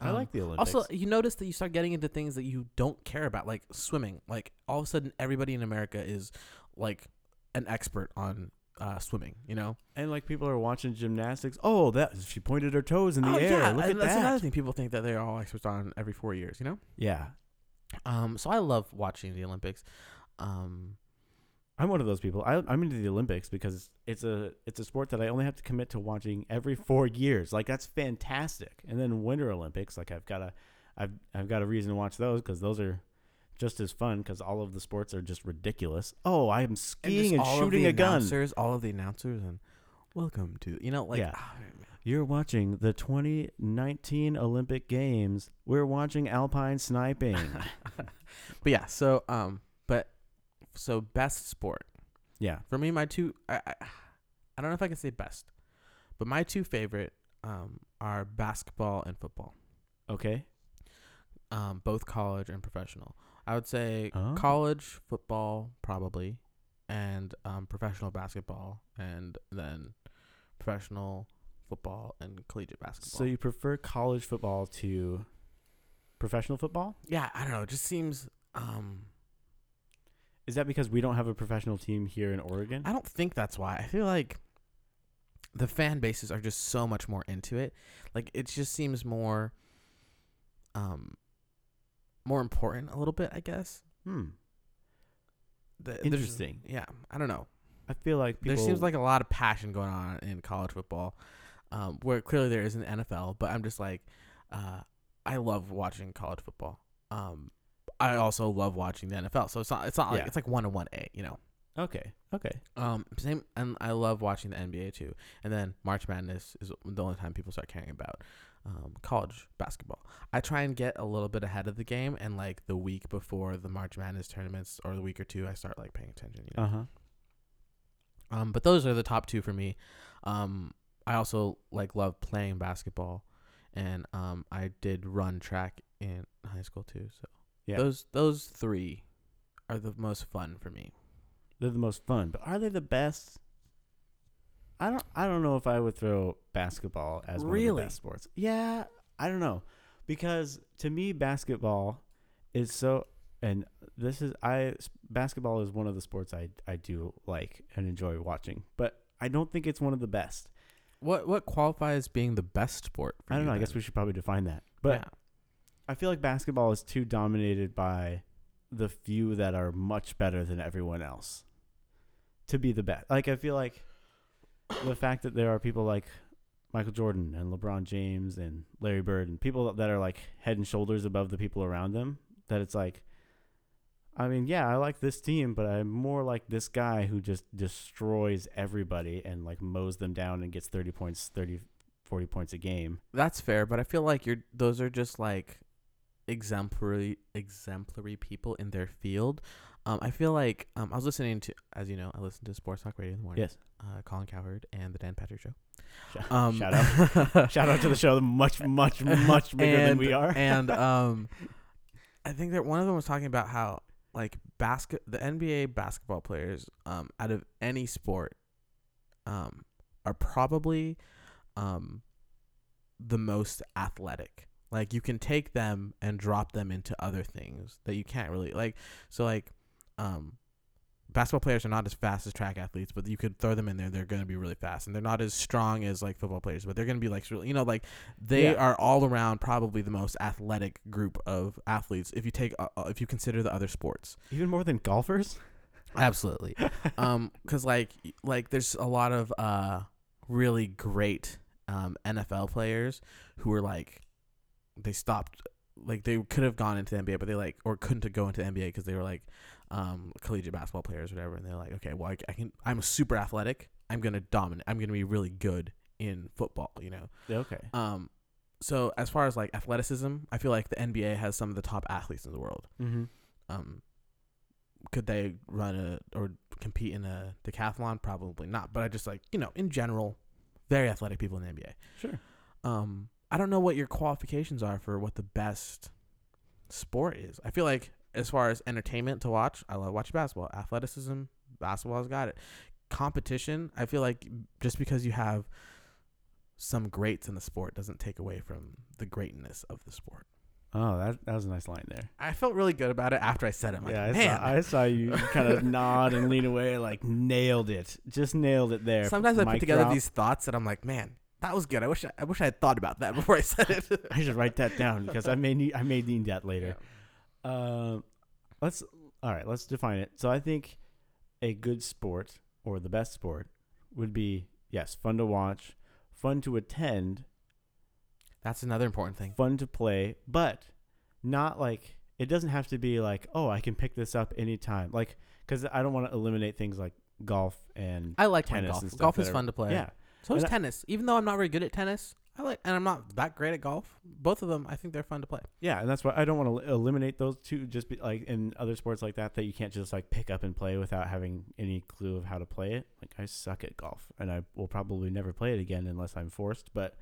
I Um, like the Olympics. also, you notice that you start getting into things that you don't care about, like swimming. Like all of a sudden, everybody in America is like an expert on uh, swimming. You know, and like people are watching gymnastics. Oh, that she pointed her toes in the oh, air. yeah, Look and at that's that. another thing. People think that they're all experts on every four years. You know, Yeah. Um, so I love watching the Olympics. Um, I'm one of those people. I, I'm into the Olympics because it's a it's a sport that I only have to commit to watching every four years. Like that's fantastic. And then Winter Olympics, like I've got a, I've I've got a reason to watch those because those are just as fun because all of the sports are just ridiculous. Oh, I am and just skiing and, all of shooting the a gun. announcers, all of the announcers, and welcome to you know, like Yeah. ah, You're watching the 2019 Olympic Games. We're watching alpine sniping. but yeah. So um, but so best sport. yeah. For me, my two I, I I don't know if I can say best, but my two favorite um are basketball and football. Okay. Um, both college and professional. I would say Oh. college football probably, and um professional basketball, and then professional football and collegiate basketball. So you prefer college football to professional football? yeah, I don't know. It just seems um Is that because we don't have a professional team here in Oregon? I don't think that's why. I feel like the fan bases are just so much more into it. Like it just seems more um more important a little bit, I guess. Hmm. The- Interesting. Yeah, I don't know. I feel like people. there seems like a lot of passion going on in college football. Um where clearly there is an NFL, but I'm just like uh I love watching college football. Um I also love watching the NFL. So it's not it's not like Yeah. it's like 1 and 1A, you know. okay. Okay. Um, same, and I love watching the NBA too. And then March Madness is the only time people start caring about um, college basketball. I try and get a little bit ahead of the game, and like the week before the March Madness tournaments, or the week or two, I start like paying attention. You know. Uh huh. Um, but those are the top two for me. Um, I also like love playing basketball, and um, I did run track in high school too. So Yeah. those those three are the most fun for me. They're the most fun, but are they the best? I don't. I don't know if I would throw basketball as one of Really? the best sports. Yeah, I don't know, because to me, basketball is so. And this is I basketball is one of the sports I I do like and enjoy watching, but I don't think it's one of the best. What what qualifies being the best sport? For I don't know. I guess we should probably define that. But Yeah. I feel like basketball is too dominated by the few that are much better than everyone else to be the best. Like I feel like the fact that there are people like Michael Jordan and LeBron James and Larry Bird and people that are like head and shoulders above the people around them that it's like I mean, yeah, I like this team, but I'm more like this guy who just destroys everybody and like mows them down and gets 30 points, 30 40 points a game. That's fair, but I feel like you're those are just like exemplary exemplary people in their field. Um, I feel like um, I was listening to, as you know, I listen to Sports Talk Radio in the morning. Yes. Uh, Colin Cowherd and the Dan Patrick Show. Shout, Um, shout out. Shout out to the show, much, much, much bigger than we are. and um, I think that one of them was talking about how like basket the NBA basketball players um out of any sport um are probably um the most athletic. Like you can take them and drop them into other things that you can't really like. So like um basketball players are not as fast as track athletes, but you could throw them in there. They're going to be really fast, and they're not as strong as like football players, but they're going to be like really, you know, like they Yeah. are all around probably the most athletic group of athletes if you take uh, uh, if you consider the other sports. Even more than golfers. Absolutely. um, because like like there's a lot of uh really great um NFL players who were like they stopped like they could have gone into the NBA, but they like or couldn't go into the NBA because they were like um collegiate basketball players or whatever, and they're like, okay, well I, I can I'm super athletic. I'm gonna dominate. I'm gonna be really good in football. You know. Okay. Um. So as far as like athleticism, I feel like the NBA has some of the top athletes in the world Mm-hmm. um could they run a or compete in a decathlon probably not but i just like you know in general very athletic people in the nba Sure. um i don't know what your qualifications are for what the best sport is i feel like as far as entertainment to watch i love watching basketball athleticism basketball's got it competition i feel like just because you have some greats in the sport doesn't take away from the greatness of the sport Oh, that that was a nice line there. i felt really good about it after i said it I'm like, yeah, I man saw, I saw you kind of nod and lean away, like nailed it, just nailed it there. Sometimes I put together drop. these thoughts and I'm like, man, that was good. I wish I, I wish I had thought about that before I said it. I should write that down because I may need I may need that later. Um, let's all right. Let's define it. So I think a good sport or the best sport would be yes, fun to watch, fun to attend, That's another important thing. fun to play, but not like it doesn't have to be like oh I can pick this up anytime. Like because I don't want to eliminate things like golf and I like tennis golf. Golf is are- fun to play. yeah. So is I- tennis. Even though I'm not very good at tennis, I like, and I'm not that great at golf. Both of them, I think they're fun to play. Yeah, and that's why I don't want to eliminate those two. Just be like in other sports like that, that you can't just like pick up and play without having any clue of how to play it. Like I suck at golf, and I will probably never play it again unless I'm forced. But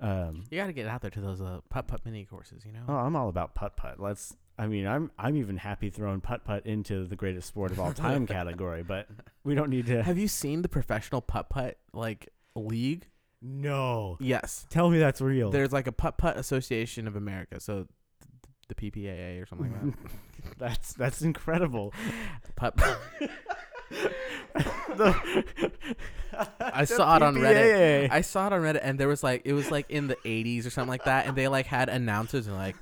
um, You got to get out there to those uh, putt putt mini courses. You know. oh, I'm all about putt putt. Let's. I mean, I'm I'm even happy throwing putt putt into the greatest sport of all time category. But we don't need to. Have you seen the professional putt putt like league? No, Yes. tell me that's real. There's like a putt putt association of America. So th- the PPAA or something like that. that's that's incredible. putt. The- I saw it on Reddit. I saw it on Reddit, and there was like it was like in the '80s or something like that, and they like had announcers and like,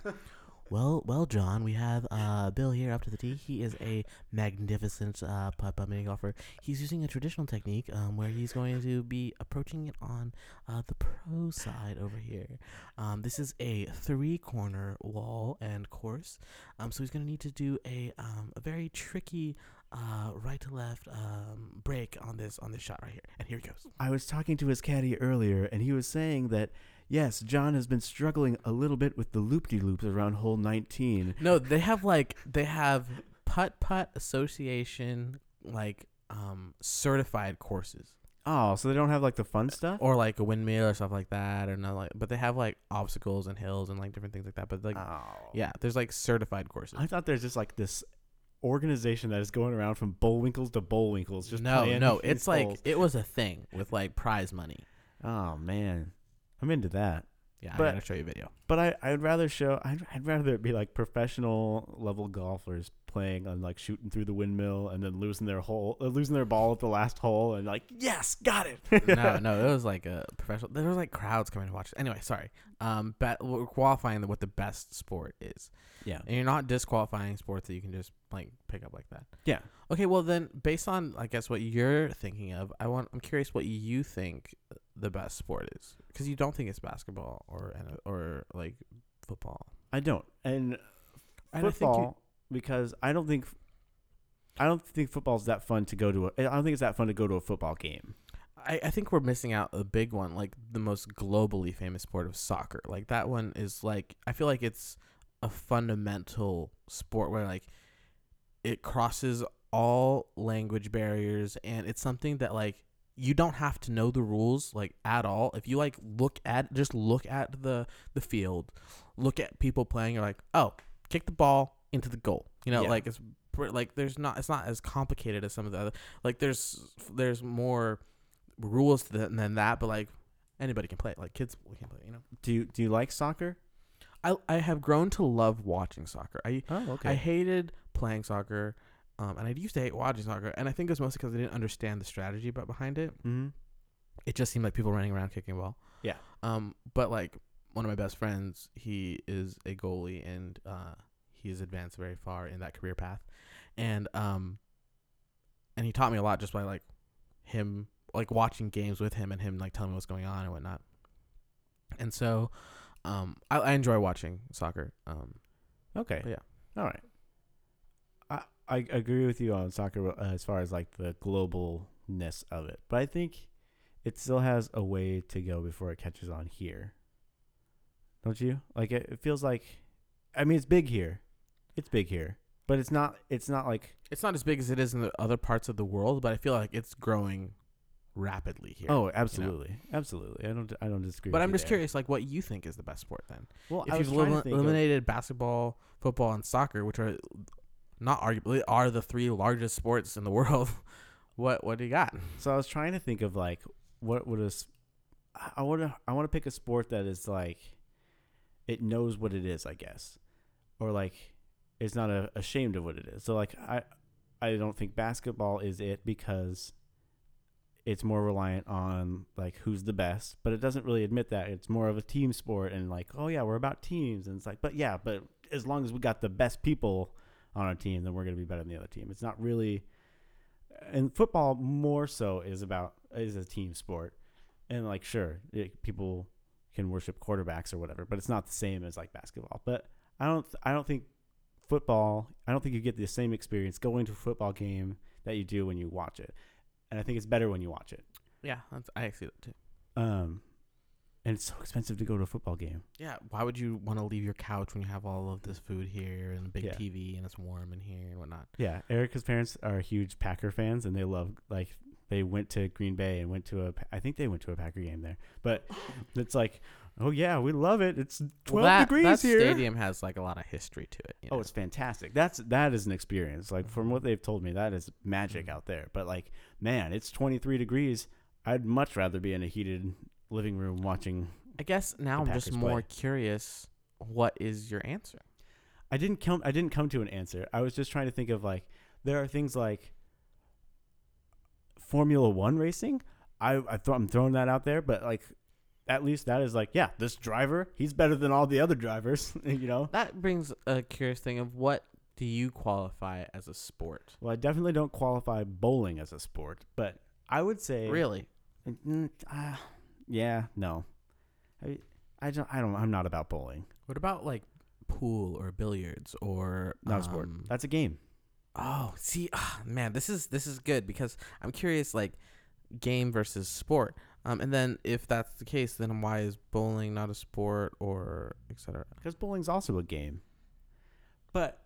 well, well, John, we have uh Bill here up to the tee. He is a magnificent uh putt putt mini golfer. He's using a traditional technique um where he's going to be approaching it on uh the pro side over here. Um, this is a three corner wall and course. Um, so he's gonna need to do a um a very tricky uh right to left um break on this on this shot right here, and here he goes. I was talking to his caddy earlier, and he was saying that yes, John has been struggling a little bit with the loop de loops around hole 19. No, they have like they have putt putt association like um certified courses Oh, so they don't have like the fun stuff? or like a windmill or stuff like that or not like but they have like obstacles and hills and like different things like that but like oh. yeah there's like certified courses I thought there's just like this organization that is going around from Bullwinkles to Bullwinkles. Just no no it's like it was a thing with like prize money oh man, I'm into that. yeah But- i gotta show you a video But I, I'd rather show. I'd, I'd rather it be like professional level golfers playing on like shooting through the windmill and then losing their hole, uh, losing their ball at the last hole, and like yes, got it. no no it was like a professional there was like crowds coming to watch it. anyway sorry um but we're qualifying what the best sport is yeah, and you're not disqualifying sports that you can just like pick up like that yeah. Okay, well then, based on I guess what you're thinking of, I want I'm curious what you think the best sport is because you don't think it's basketball or or like football. I don't. And I don't think you- football because I don't think I don't think football's that fun to go to. A, I don't think it's that fun to go to a football game. I, I think we're missing out a big one, like the most globally famous sport of soccer. Like that one is like I feel like it's a fundamental sport where like it crosses all language barriers and it's something that like you don't have to know the rules like at all. If you like look at just look at the the field, look at people playing, you're like, oh, kick the ball into the goal. You know, Yeah. like it's like there's not it's not as complicated as some of the other like there's there's more rules than, than that, but like anybody can play it. Like kids can play. it, You know, Do you do you like soccer? I I have grown to love watching soccer. I Oh, okay. I hated playing soccer um, and I used to hate watching soccer, and I think it was mostly because I didn't understand the strategy but behind it. Mm-hmm. It just seemed like people running around kicking a ball. Yeah. Um, but like one of my best friends, he is a goalie, and uh, he has advanced very far in that career path, and um, and he taught me a lot just by like him like watching games with him and him like telling me what's going on and whatnot. And so, um, I, I enjoy watching soccer. Um, Okay. Yeah. All right. I agree with you on soccer uh, as far as like the globalness of it, but I think it still has a way to go before it catches on here. Don't you? Like it, it feels like, I mean, it's big here, it's big here, but it's not. It's not like it's not as big as it is in the other parts of the world, but I feel like it's growing rapidly here. oh, absolutely, absolutely. I don't I don't disagree. but I'm you just there. curious, like, what you think is the best sport then? Well, if I was you've trying to elim- think of- eliminated basketball, football, and soccer, which are not arguably are the three largest sports in the world, what what do you got? So I was trying to think of like what would I want to I want to pick a sport that is like it knows what it is, I guess, or like it's not a, ashamed of what it is. So like I I don't think basketball is it because it's more reliant on like who's the best, but it doesn't really admit that. It's more of a team sport and like oh yeah we're about teams. And it's like but yeah but as long as we got the best people on our team then we're gonna be better than the other team. It's not really and football more so is about is a team sport and like sure it, people can worship quarterbacks or whatever but it's not the same as like basketball but i don't i don't think football i don't think you get the same experience going to a football game that you do when you watch it and i think it's better when you watch it Yeah, that's, I see that too. um and it's so expensive to go to a football game Yeah, why would you want to leave your couch when you have all of this food here and a big Yeah. TV and it's warm in here and whatnot? yeah erica's parents are huge packer fans and they love like they went to green bay and went to a i think they went to a packer game there but it's like oh yeah we love it it's 12 Well, that, degrees that here stadium has like a lot of history to it. you Oh, know? it's fantastic. That's that is an experience. Like from mm-hmm. what they've told me, that is magic mm-hmm. out there. But like, man, it's 23 degrees. I'd much rather be in a heated living room watching. I guess now I'm just more play. curious. What is your answer? I didn't come. I didn't come to an answer. I was just trying to think of like there are things like Formula One racing. I, I th- I'm throwing that out there, but like at least that is like yeah, this driver he's better than all the other drivers. you know. That brings a curious thing of what do you qualify as a sport? Well, I definitely don't qualify bowling as a sport, but I would say Really? Mm, uh, yeah, no. I, I don't. I don't. I'm not about bowling. What about like pool or billiards or Not a sport. um, That's a game. Oh, see, ah, man, this is this is good because I'm curious, like game versus sport. Um, and then if that's the case, then why is bowling not a sport or etc. Because bowling's also a game. But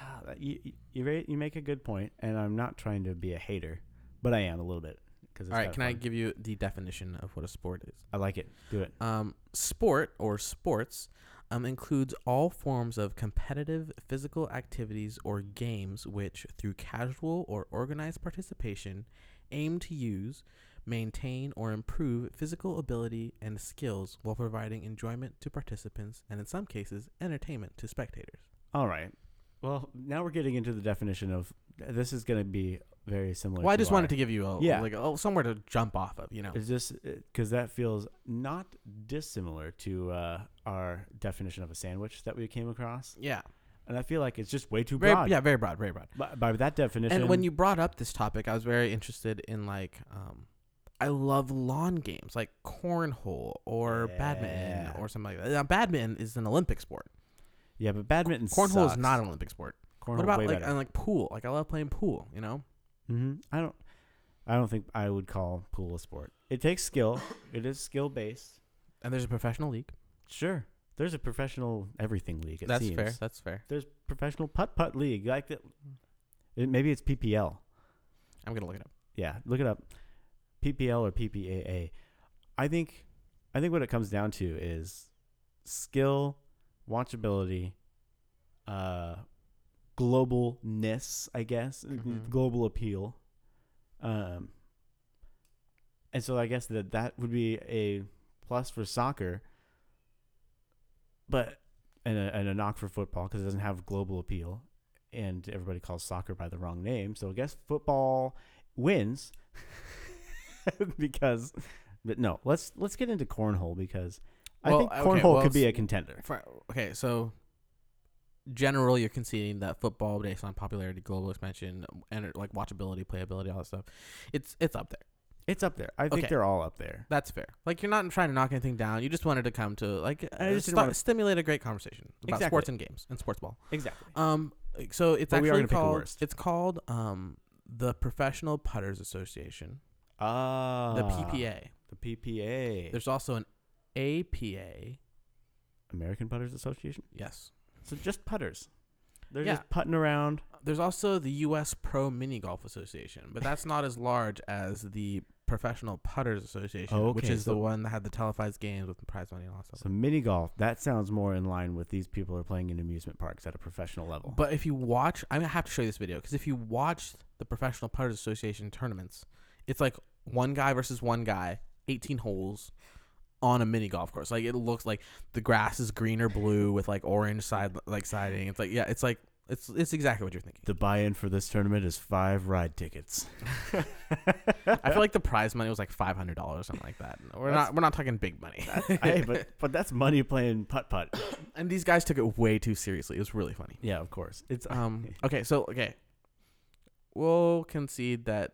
uh, you you ra- you make a good point, and I'm not trying to be a hater, but I am a little bit. Cause All right, can I give you the definition of what a sport is? I like it. Do it. Um, sport or sports um, includes all forms of competitive physical activities or games which, through casual or organized participation, aim to use, maintain, or improve physical ability and skills while providing enjoyment to participants and, in some cases, entertainment to spectators. All right. Well, now we're getting into the definition of this is going to be very similar. Well, I just wanted to give you a Yeah. like oh somewhere to jump off of, you know. It's just because that feels not dissimilar to uh, our definition of a sandwich that we came across, Yeah, and I feel like it's just way too very broad. yeah, very broad, very broad. By, by that definition, And when you brought up this topic, I was very interested in like um I love lawn games like cornhole or badminton or something like that. Now, badminton is an Olympic sport. yeah, but badminton Cornhole is not an Olympic sport. Cornhole what about way like better. and like pool? Like I love playing pool. You know, hmm I don't. I don't think I would call pool a sport. It takes skill. it is skill based. and there's a professional league. Sure, there's a professional everything league. It That's seems. fair. That's fair. There's professional putt putt league. Like that. It, maybe it's PPL. I'm gonna look it up. Yeah, look it up. PPL or PPAA. I think I think what it comes down to is skill, watchability, uh globalness, I guess, Mhm. global appeal. Um and so I guess that that would be a plus for soccer, but and a, and a knock for football because it doesn't have global appeal. and everybody calls soccer by the wrong name. So I guess football wins because. But no, let's let's get into cornhole because I Well, think okay, cornhole well, could be a contender. For, okay, so generally you're conceding that football, based on popularity, global expansion, and like watchability, playability, all that stuff, it's it's up there. It's up there. I think Okay. they're all up there. That's fair. Like you're not trying to knock anything down. You just wanted to come to like I uh, just didn't sta- wanna- stimulate a great conversation about Exactly. sports and games and sports ball. Exactly. Um, so it's But we are actually gonna pick a called worst. it's called um the Professional Putters Association, Ah, the PPA. The PPA. There's also an APA. American Putters Association. Yes. So just putters. They're Yeah. just putting around. There's also the U.S. Pro Mini Golf Association, but that's not as large as the Professional Putters Association, Oh, which okay, is the one that had the televised games with the prize money and all that stuff. So mini golf. That sounds more in line with these people are playing in amusement parks at a professional level. But if you watch, I'm gonna have to show you this video because if you watch the Professional Putters Association tournaments, it's like one guy versus one guy, 18 holes on a mini golf course. Like it looks like the grass is green or blue with like orange side like siding. It's like yeah, it's like it's it's exactly what you're thinking. the buy-in for this tournament is five ride tickets. I feel like the prize money was like five hundred dollars, or something like that. We're That's- not we're not talking big money. hey, but but that's money playing putt putt. and these guys took it way too seriously. It was really funny. Yeah, of course. It's Um. Okay. So okay, we'll concede that.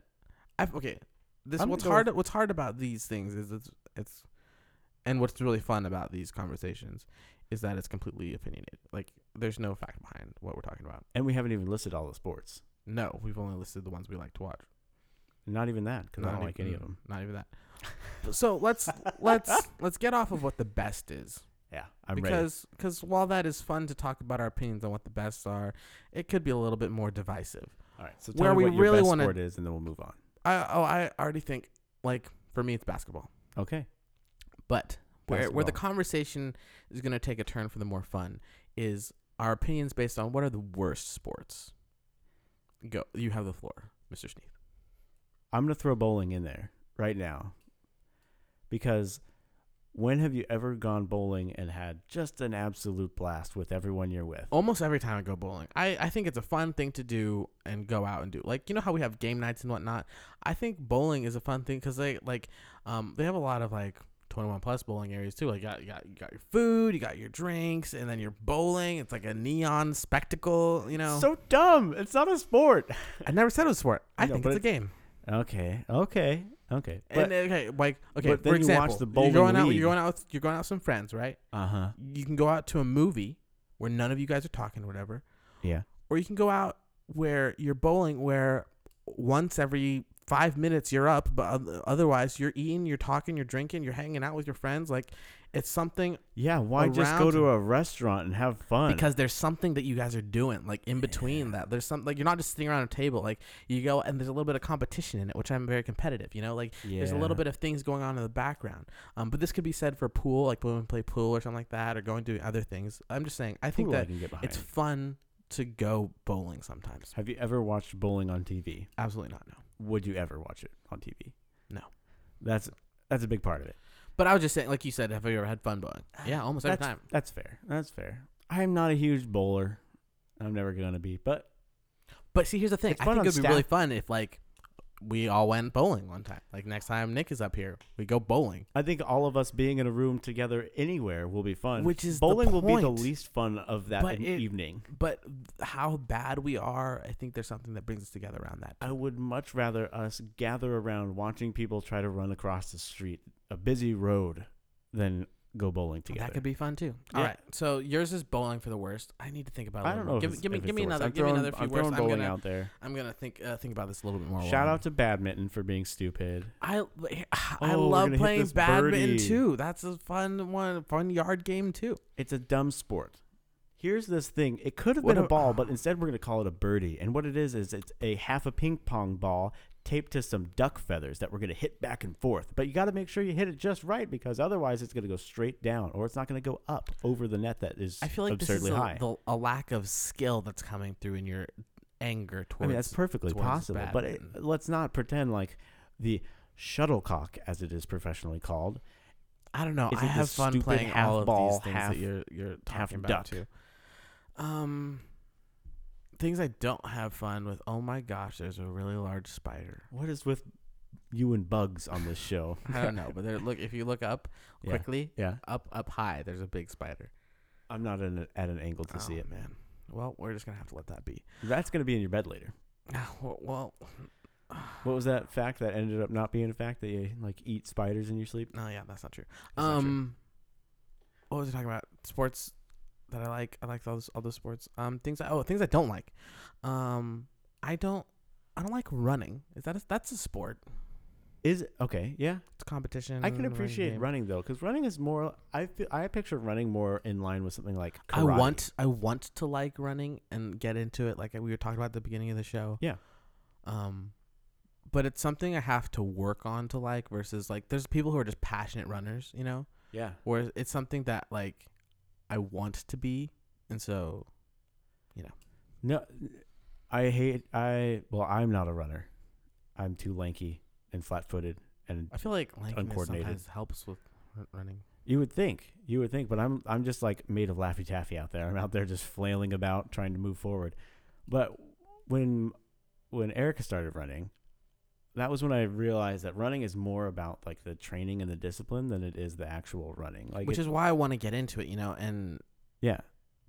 I okay. This I'm what's hard. What's hard about these things is it's it's, and what's really fun about these conversations is that it's completely opinionated. Like there's no fact behind what we're talking about. and we haven't even listed all the sports. No, we've only listed the ones we like to watch. Not even that because I don't like any of them. Not even that. so let's let's let's get off of what the best is. Yeah, I'm ready. because because while that is fun to talk about our opinions on what the best are, it could be a little bit more divisive. All right. So tell where me we what your really best wanna- sport is, and then we'll move on. I oh I already think like for me it's basketball, Okay. But where where the conversation is going to take a turn for the more fun is our opinions based on what are the worst sports. Go, you have the floor, Mr. Sneath. I'm gonna throw bowling in there right now because when have you ever gone bowling and had just an absolute blast with everyone you're with? Almost every time I go bowling, I, I think it's a fun thing to do and go out and do. Like you know how we have game nights and whatnot. I think bowling is a fun thing because they like um they have a lot of like 21 plus bowling areas too. Like you got, you got you got your food, you got your drinks, and then you're bowling. It's like a neon spectacle. You know, So dumb. It's not a sport. I never said it was a sport. I No, think it's a game. Okay. Okay. Okay. And But okay, like okay, but then for you watch example, the you're bowling going out. You're going out. With, you're going out with some friends, right? uh huh. You can go out to a movie where none of you guys are talking or whatever. Yeah. or you can go out where you're bowling where once every five minutes you're up but otherwise you're eating you're talking you're drinking you're hanging out with your friends like it's something Yeah. Why just go to a restaurant and have fun? because there's something that you guys are doing like in between that there's something like you're not just sitting around a table like you go and there's a little bit of competition in it which i'm very competitive you know like there's a little bit of things going on in the background um but this could be said for pool like when we play pool or something like that or going to other things i'm just saying i think Pool I that behind. it's fun to go bowling sometimes Have you ever watched bowling on TV? absolutely not no Would you ever watch it on TV? No. That's that's a big part of it. But I was just saying, like you said, have you ever had fun bowling? Yeah, almost every That's time. that's fair. That's fair. I'm not a huge bowler. I'm never gonna be, but But see, here's the thing. I think it'd be really fun if like we all went bowling one time. Like next time Nick is up here, we go bowling. I think all of us being in a room together anywhere will be fun. Which is the bowling will be the least fun of that But it- evening. But how bad we are, I think there's something that brings us together around that. I would much rather us gather around watching people try to run across the street, a busy road, than go bowling together. That could be fun too. Yeah. All right, so yours is bowling for the worst. I need to think about. It a I little don't know. more. if Give, it's- give me, give me another. I'm Give me another few I'm worst. throwing I'm bowling gonna, out there. I'm gonna think, uh, think about this a little bit more. Shout while out to badminton for being stupid. I I Oh, love playing badminton birdie. too. That's a fun one, fun yard game too. It's a dumb sport. Here's this thing. It could have What been a a- ball, but instead we're going to call it a birdie. And what it is is it's a half a ping pong ball taped to some duck feathers that we're going to hit back and forth. But you got to make sure you hit it just right because otherwise it's going to go straight down or it's not going to go up over the net that is I feel like this is a, high. the, a lack of skill that's coming through in your anger towards. I mean, that's perfectly possible, but it, let's not pretend like the shuttlecock, as it is professionally called, I don't know. I have fun playing half all of ball, these things half- that you're you're half talking about duck? too. Um, things I don't have fun with. Oh my gosh, there's a really large spider. What is with you and bugs on this show? I don't know, but there, look if you look up Yeah. quickly, Yeah, up up high, there's a big spider. I'm not in a, at an angle to see Oh, it. man. Well, we're just gonna have to let that be. That's gonna be in your bed later. Well, What was that fact that ended up not being a fact that you like eat spiders in your sleep? no, yeah, that's not true. That's not true. um, what was I talking about? Sports that I like. I like all those all those sports. Um, things. I, oh, things I don't like. Um, I don't. I don't like running. Is that a, that's a sport? Is it okay? Yeah, It's competition. I can appreciate game. running though, because running is more. I feel I picture running more in line with something like I want I want to like running and get into it like we were talking about at the beginning of the show. Yeah. Um but it's something I have to work on to like versus like there's people who are just passionate runners, you know? Yeah, Whereas it's something that like I want to be and so you know. no, I hate. I well, I'm not a runner. I'm too lanky and flat-footed, and I feel like lankiness Uncoordinated. sometimes helps with running. you would think, you would think, but I'm I'm just like made of laffy taffy out there. I'm out there just flailing about, trying to move forward. But when when Erica started running, that was when I realized that running is more about like the training and the discipline than it is the actual running. Like, Which it- is why I want to get into it, you know, and yeah,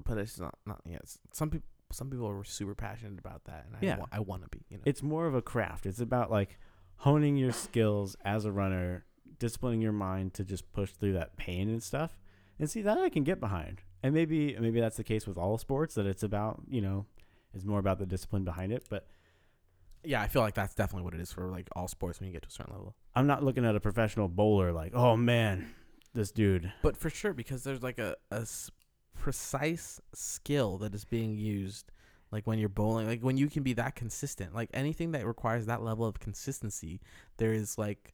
but it's not not yes. Some people some people are super passionate about that and I Yeah. wa- I want to be, you know. it's more of a craft. It's about like honing your skills as a runner, disciplining your mind to just push through that pain and stuff. And see that I can get behind. And maybe maybe that's the case with all sports that it's about, you know, it's more about the discipline behind it, but yeah, I feel like that's definitely what it is for like all sports when you get to a certain level. I'm not looking at a professional bowler like, "Oh man, this dude." But for sure, because there's like a, a s- precise skill that is being used, like when you're bowling, like when you can be that consistent, like anything that requires that level of consistency, there is like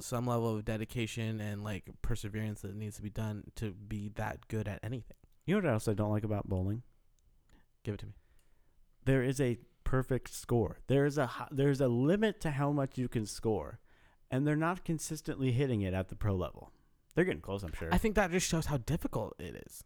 some level of dedication and like perseverance that needs to be done to be that good at anything. You know what else I don't like about bowling? Give it to me. There is a perfect score. There is a there's a limit to how much you can score, and they're not consistently hitting it at the pro level. They're getting close, I'm sure. I think that just shows how difficult it is.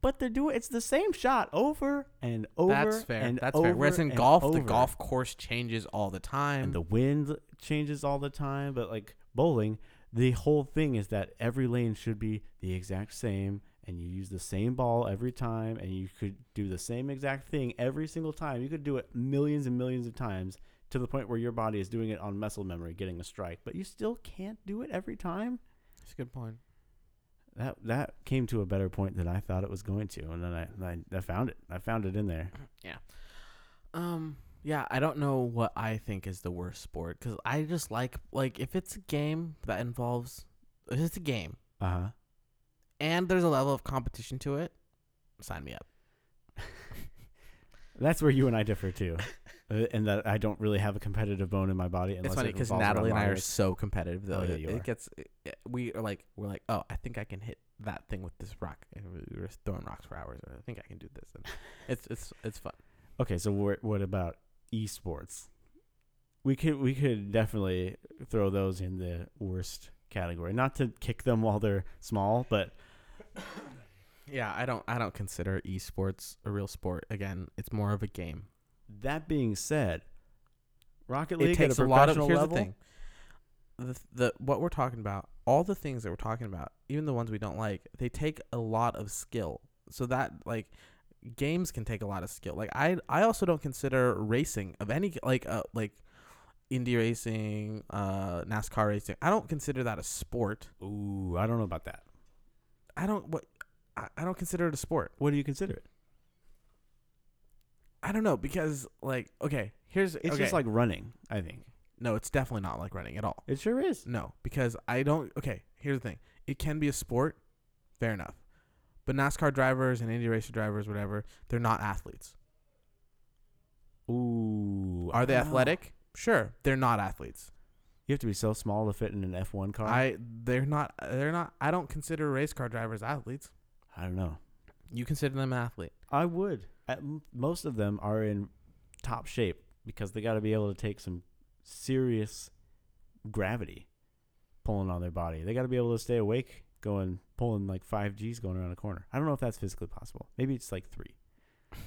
but they're doing it's the same shot over and over That's fair. and That's over fair. Whereas in and golf, the golf course changes all the time. and the wind changes all the time. But like bowling, the whole thing is that every lane should be the exact same, and you use the same ball every time, and you could do the same exact thing every single time. You could do it millions and millions of times to the point where your body is doing it on muscle memory, getting a strike, but you still can't do it every time. That's a good point. That that came to a better point than I thought it was going to, and then I I, I found it. I found it in there. Yeah um. Yeah, I don't know what I think is the worst sport because I just like like if it's a game that involves if it's a game Uh huh. And there's a level of competition to it, sign me up. That's where you and I differ too, uh, and that I don't really have a competitive bone in my body. Unless it's funny because around Natalie and I are so competitive though. Oh, yeah, it, it gets it, we are like we're like oh I think I can hit that thing with this rock. And we were throwing rocks for hours. Or I think I can do this. And it's it's it's fun. Okay, so what what about esports? We could we could definitely throw those in the worst category. Not to kick them while they're small, but Yeah, I don't I don't consider esports a real sport. Again, it's more of a game. that being said, Rocket League it takes at a, a lot of here's level. the thing the, the what we're talking about all the things that we're talking about even the ones we don't like they take a lot of skill so that like games can take a lot of skill like i i also don't consider racing of any like uh like Indy racing uh nascar racing i don't consider that a sport Ooh, I don't know about that. I don't what I, I don't consider it a sport What do you consider it? i don't know because like okay here's It's okay. just like running. I think no it's definitely not like running at all it sure is. No, because I don't. Okay, here's the thing. It can be a sport, fair enough. But NASCAR drivers and Indy racer drivers, whatever, they're not athletes. Ooh, Are they athletic? Sure, they're not athletes. You have to be so small to fit in an F one car. I they're not they're not I don't consider race car drivers athletes. I don't know. You consider them an athlete. I would. At most of them are in top shape because they got to be able to take some serious gravity pulling on their body. They got to be able to stay awake going pulling like 5 Gs going around a corner. I don't know if that's physically possible. Maybe it's like 3.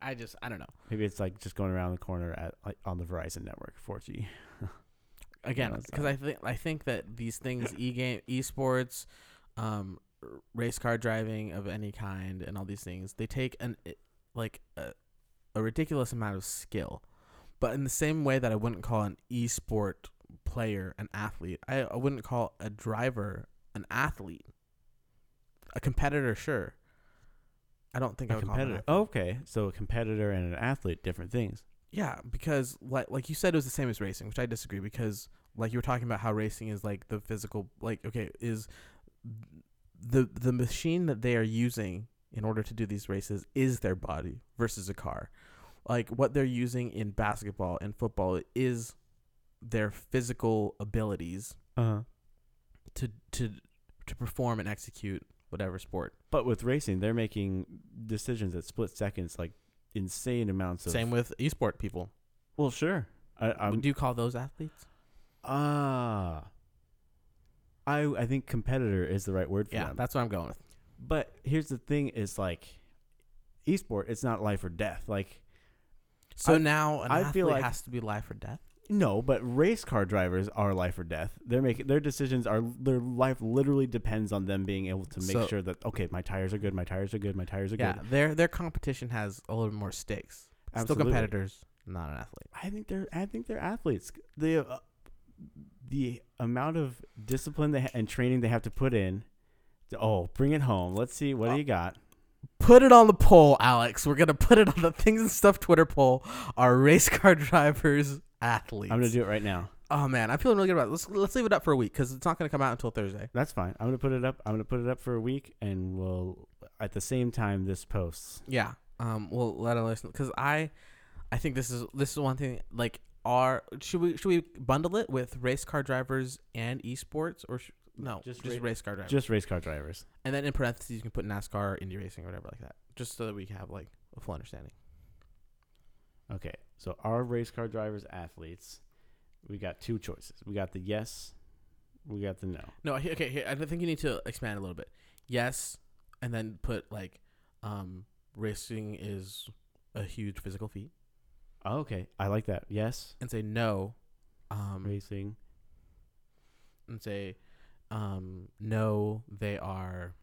I just I don't know. Maybe it's like just going around the corner at like on the Verizon network, 4G. Again, because I think I think that these things, e game, esports, um, race car driving of any kind, and all these things, they take an like a, a ridiculous amount of skill. But in the same way that I wouldn't call an esport player an athlete, I, I wouldn't call a driver an athlete. A competitor, sure. I don't think I A would call them an competitor. okay, so a competitor and an athlete, different things. Yeah, because like like you said, it was the same as racing, which I disagree. Because like you were talking about how racing is like the physical, like okay, is the the machine that they are using in order to do these races is their body versus a car. Like what they're using in basketball and football is their physical abilities Uh huh. to to to perform and execute whatever sport. But with racing, they're making decisions at split seconds, like insane amounts of. Same with esport people. Well, sure. I, I'm do you call those athletes? Ah. I I think competitor is the right word for Yeah, them. that's what I'm going with. But here's the thing: is like, esport. It's not life or death. Like So I- now an I athlete feel like- has to be life or death. no, but race car drivers are life or death. They're making their decisions are their life literally depends on them being able to make So- sure that okay, my tires are good, my tires are good, my tires are Yeah, good. Yeah, their their competition has a little more stakes. Absolutely. Still competitors, not an athlete. I think they're I think they're athletes. The uh, the amount of discipline they ha- and training they have to put in. to- oh, bring it home. Let's see what do Uh, you got. Put it on the poll, Alex. We're gonna put it on the things and stuff Twitter poll. Are race car drivers athletes? I'm gonna do it right now. Oh man, I'm feeling really good about it. Let's let's leave it up for a week because it's not gonna come out until Thursday. That's fine. I'm gonna put it up. I'm gonna put it up for a week, and we'll at the same time this posts. Yeah. Um. We'll let it listen because I, I think this is this is one thing. Like, are should we should we bundle it with race car drivers and esports or sh- no Just just, ra- race car drivers? Just race car drivers. And then in parentheses, you can put NASCAR, Indy racing, or whatever like that, just so that we have like a full understanding. Okay, so our race car drivers athletes. We got two choices. We got the yes. We got the no. No, okay. Here, I think you need to expand a little bit. Yes, and then put like, um, racing is a huge physical feat, Oh, okay, I like that. Yes, and say no, um, racing. and say, um, no, they are.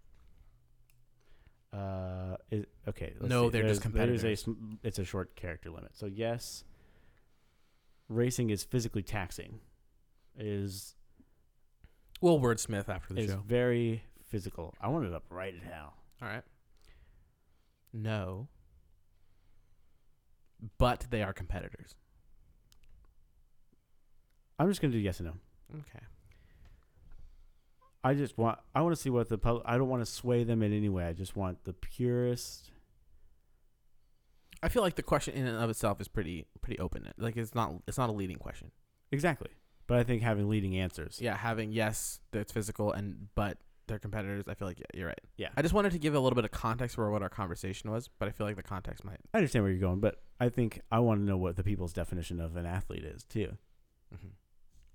Uh, is, okay. No, see. they're just There's- there's a competitors. sm- it's a short character limit. So yes, racing is physically taxing. Is We'll wordsmith after the is show. very physical. I want it up right now. All right. No. But they are competitors. I'm just gonna do yes and no. Okay. I just want I want to see what the pub. I don't want to sway them in any way. I just want the purest. I feel like the question in and of itself is pretty pretty open. Like it's not it's not a leading question. Exactly. But I think having leading answers. Yeah, having yes, that's physical, and but they're competitors. I feel like yeah, you're right. Yeah. I just wanted to give a little bit of context for what our conversation was, but I feel like the context might. I understand where you're going, but I think I want to know what the people's definition of an athlete is too. hmm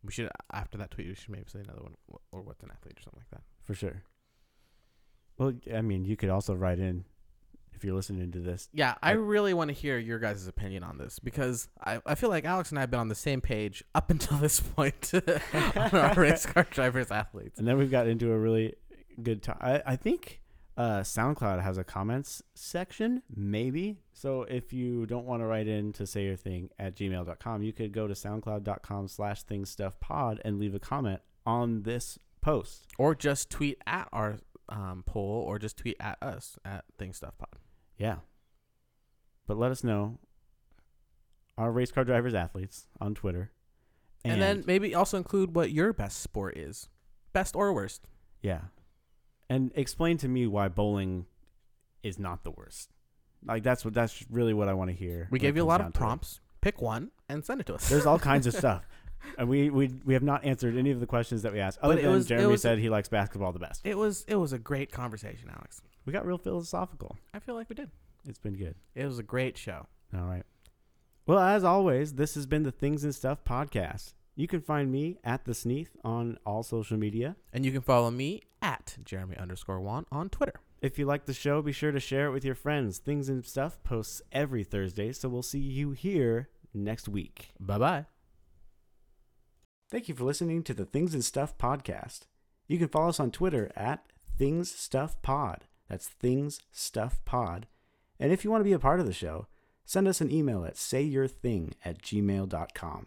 We should after that tweet, we should maybe say another one or what's an athlete or something like that. For sure. Well, I mean, you could also write in if you're listening to this. Yeah, I I- really want to hear your guys' opinion on this because I, I feel like Alex and I have been on the same page up until this point on our race car drivers athletes. And then we've got into a really good time. I, I think uh, SoundCloud has a comments section, maybe. So if you don't want to write in to say your thing at gmail.com, you could go to soundcloud.com slash thingstuffpod and leave a comment on this post. Or just tweet at our um, poll or just tweet at us at Thing Stuff Pod. Yeah. But let us know our race car drivers athletes on Twitter. And, then maybe also include what your best sport is. Best or worst. Yeah. And explain to me why bowling is not the worst. Like that's what that's really what I want to hear. We gave you a lot of prompts. Pick one and send it to us. There's all kinds of stuff. And we, we we have not answered any of the questions that we asked. Other But than was- Jeremy was- said he likes basketball the best. it was it was a great conversation, Alex. We got real philosophical. I feel like we did. It's been good. It was a great show. All right. Well, as always, this has been the Things and Stuff podcast. You can find me at the Sneath on all social media. And you can follow me at Jeremy underscore Wan on Twitter. If you like the show, be sure to share it with your friends. Things and Stuff posts every Thursday, so we'll see you here next week. Bye bye. Thank you for listening to the Things and Stuff podcast. You can follow us on Twitter at Things Stuff Pod. That's Things Stuff Pod. And if you want to be a part of the show, send us an email at sayyourthing at gmail.com.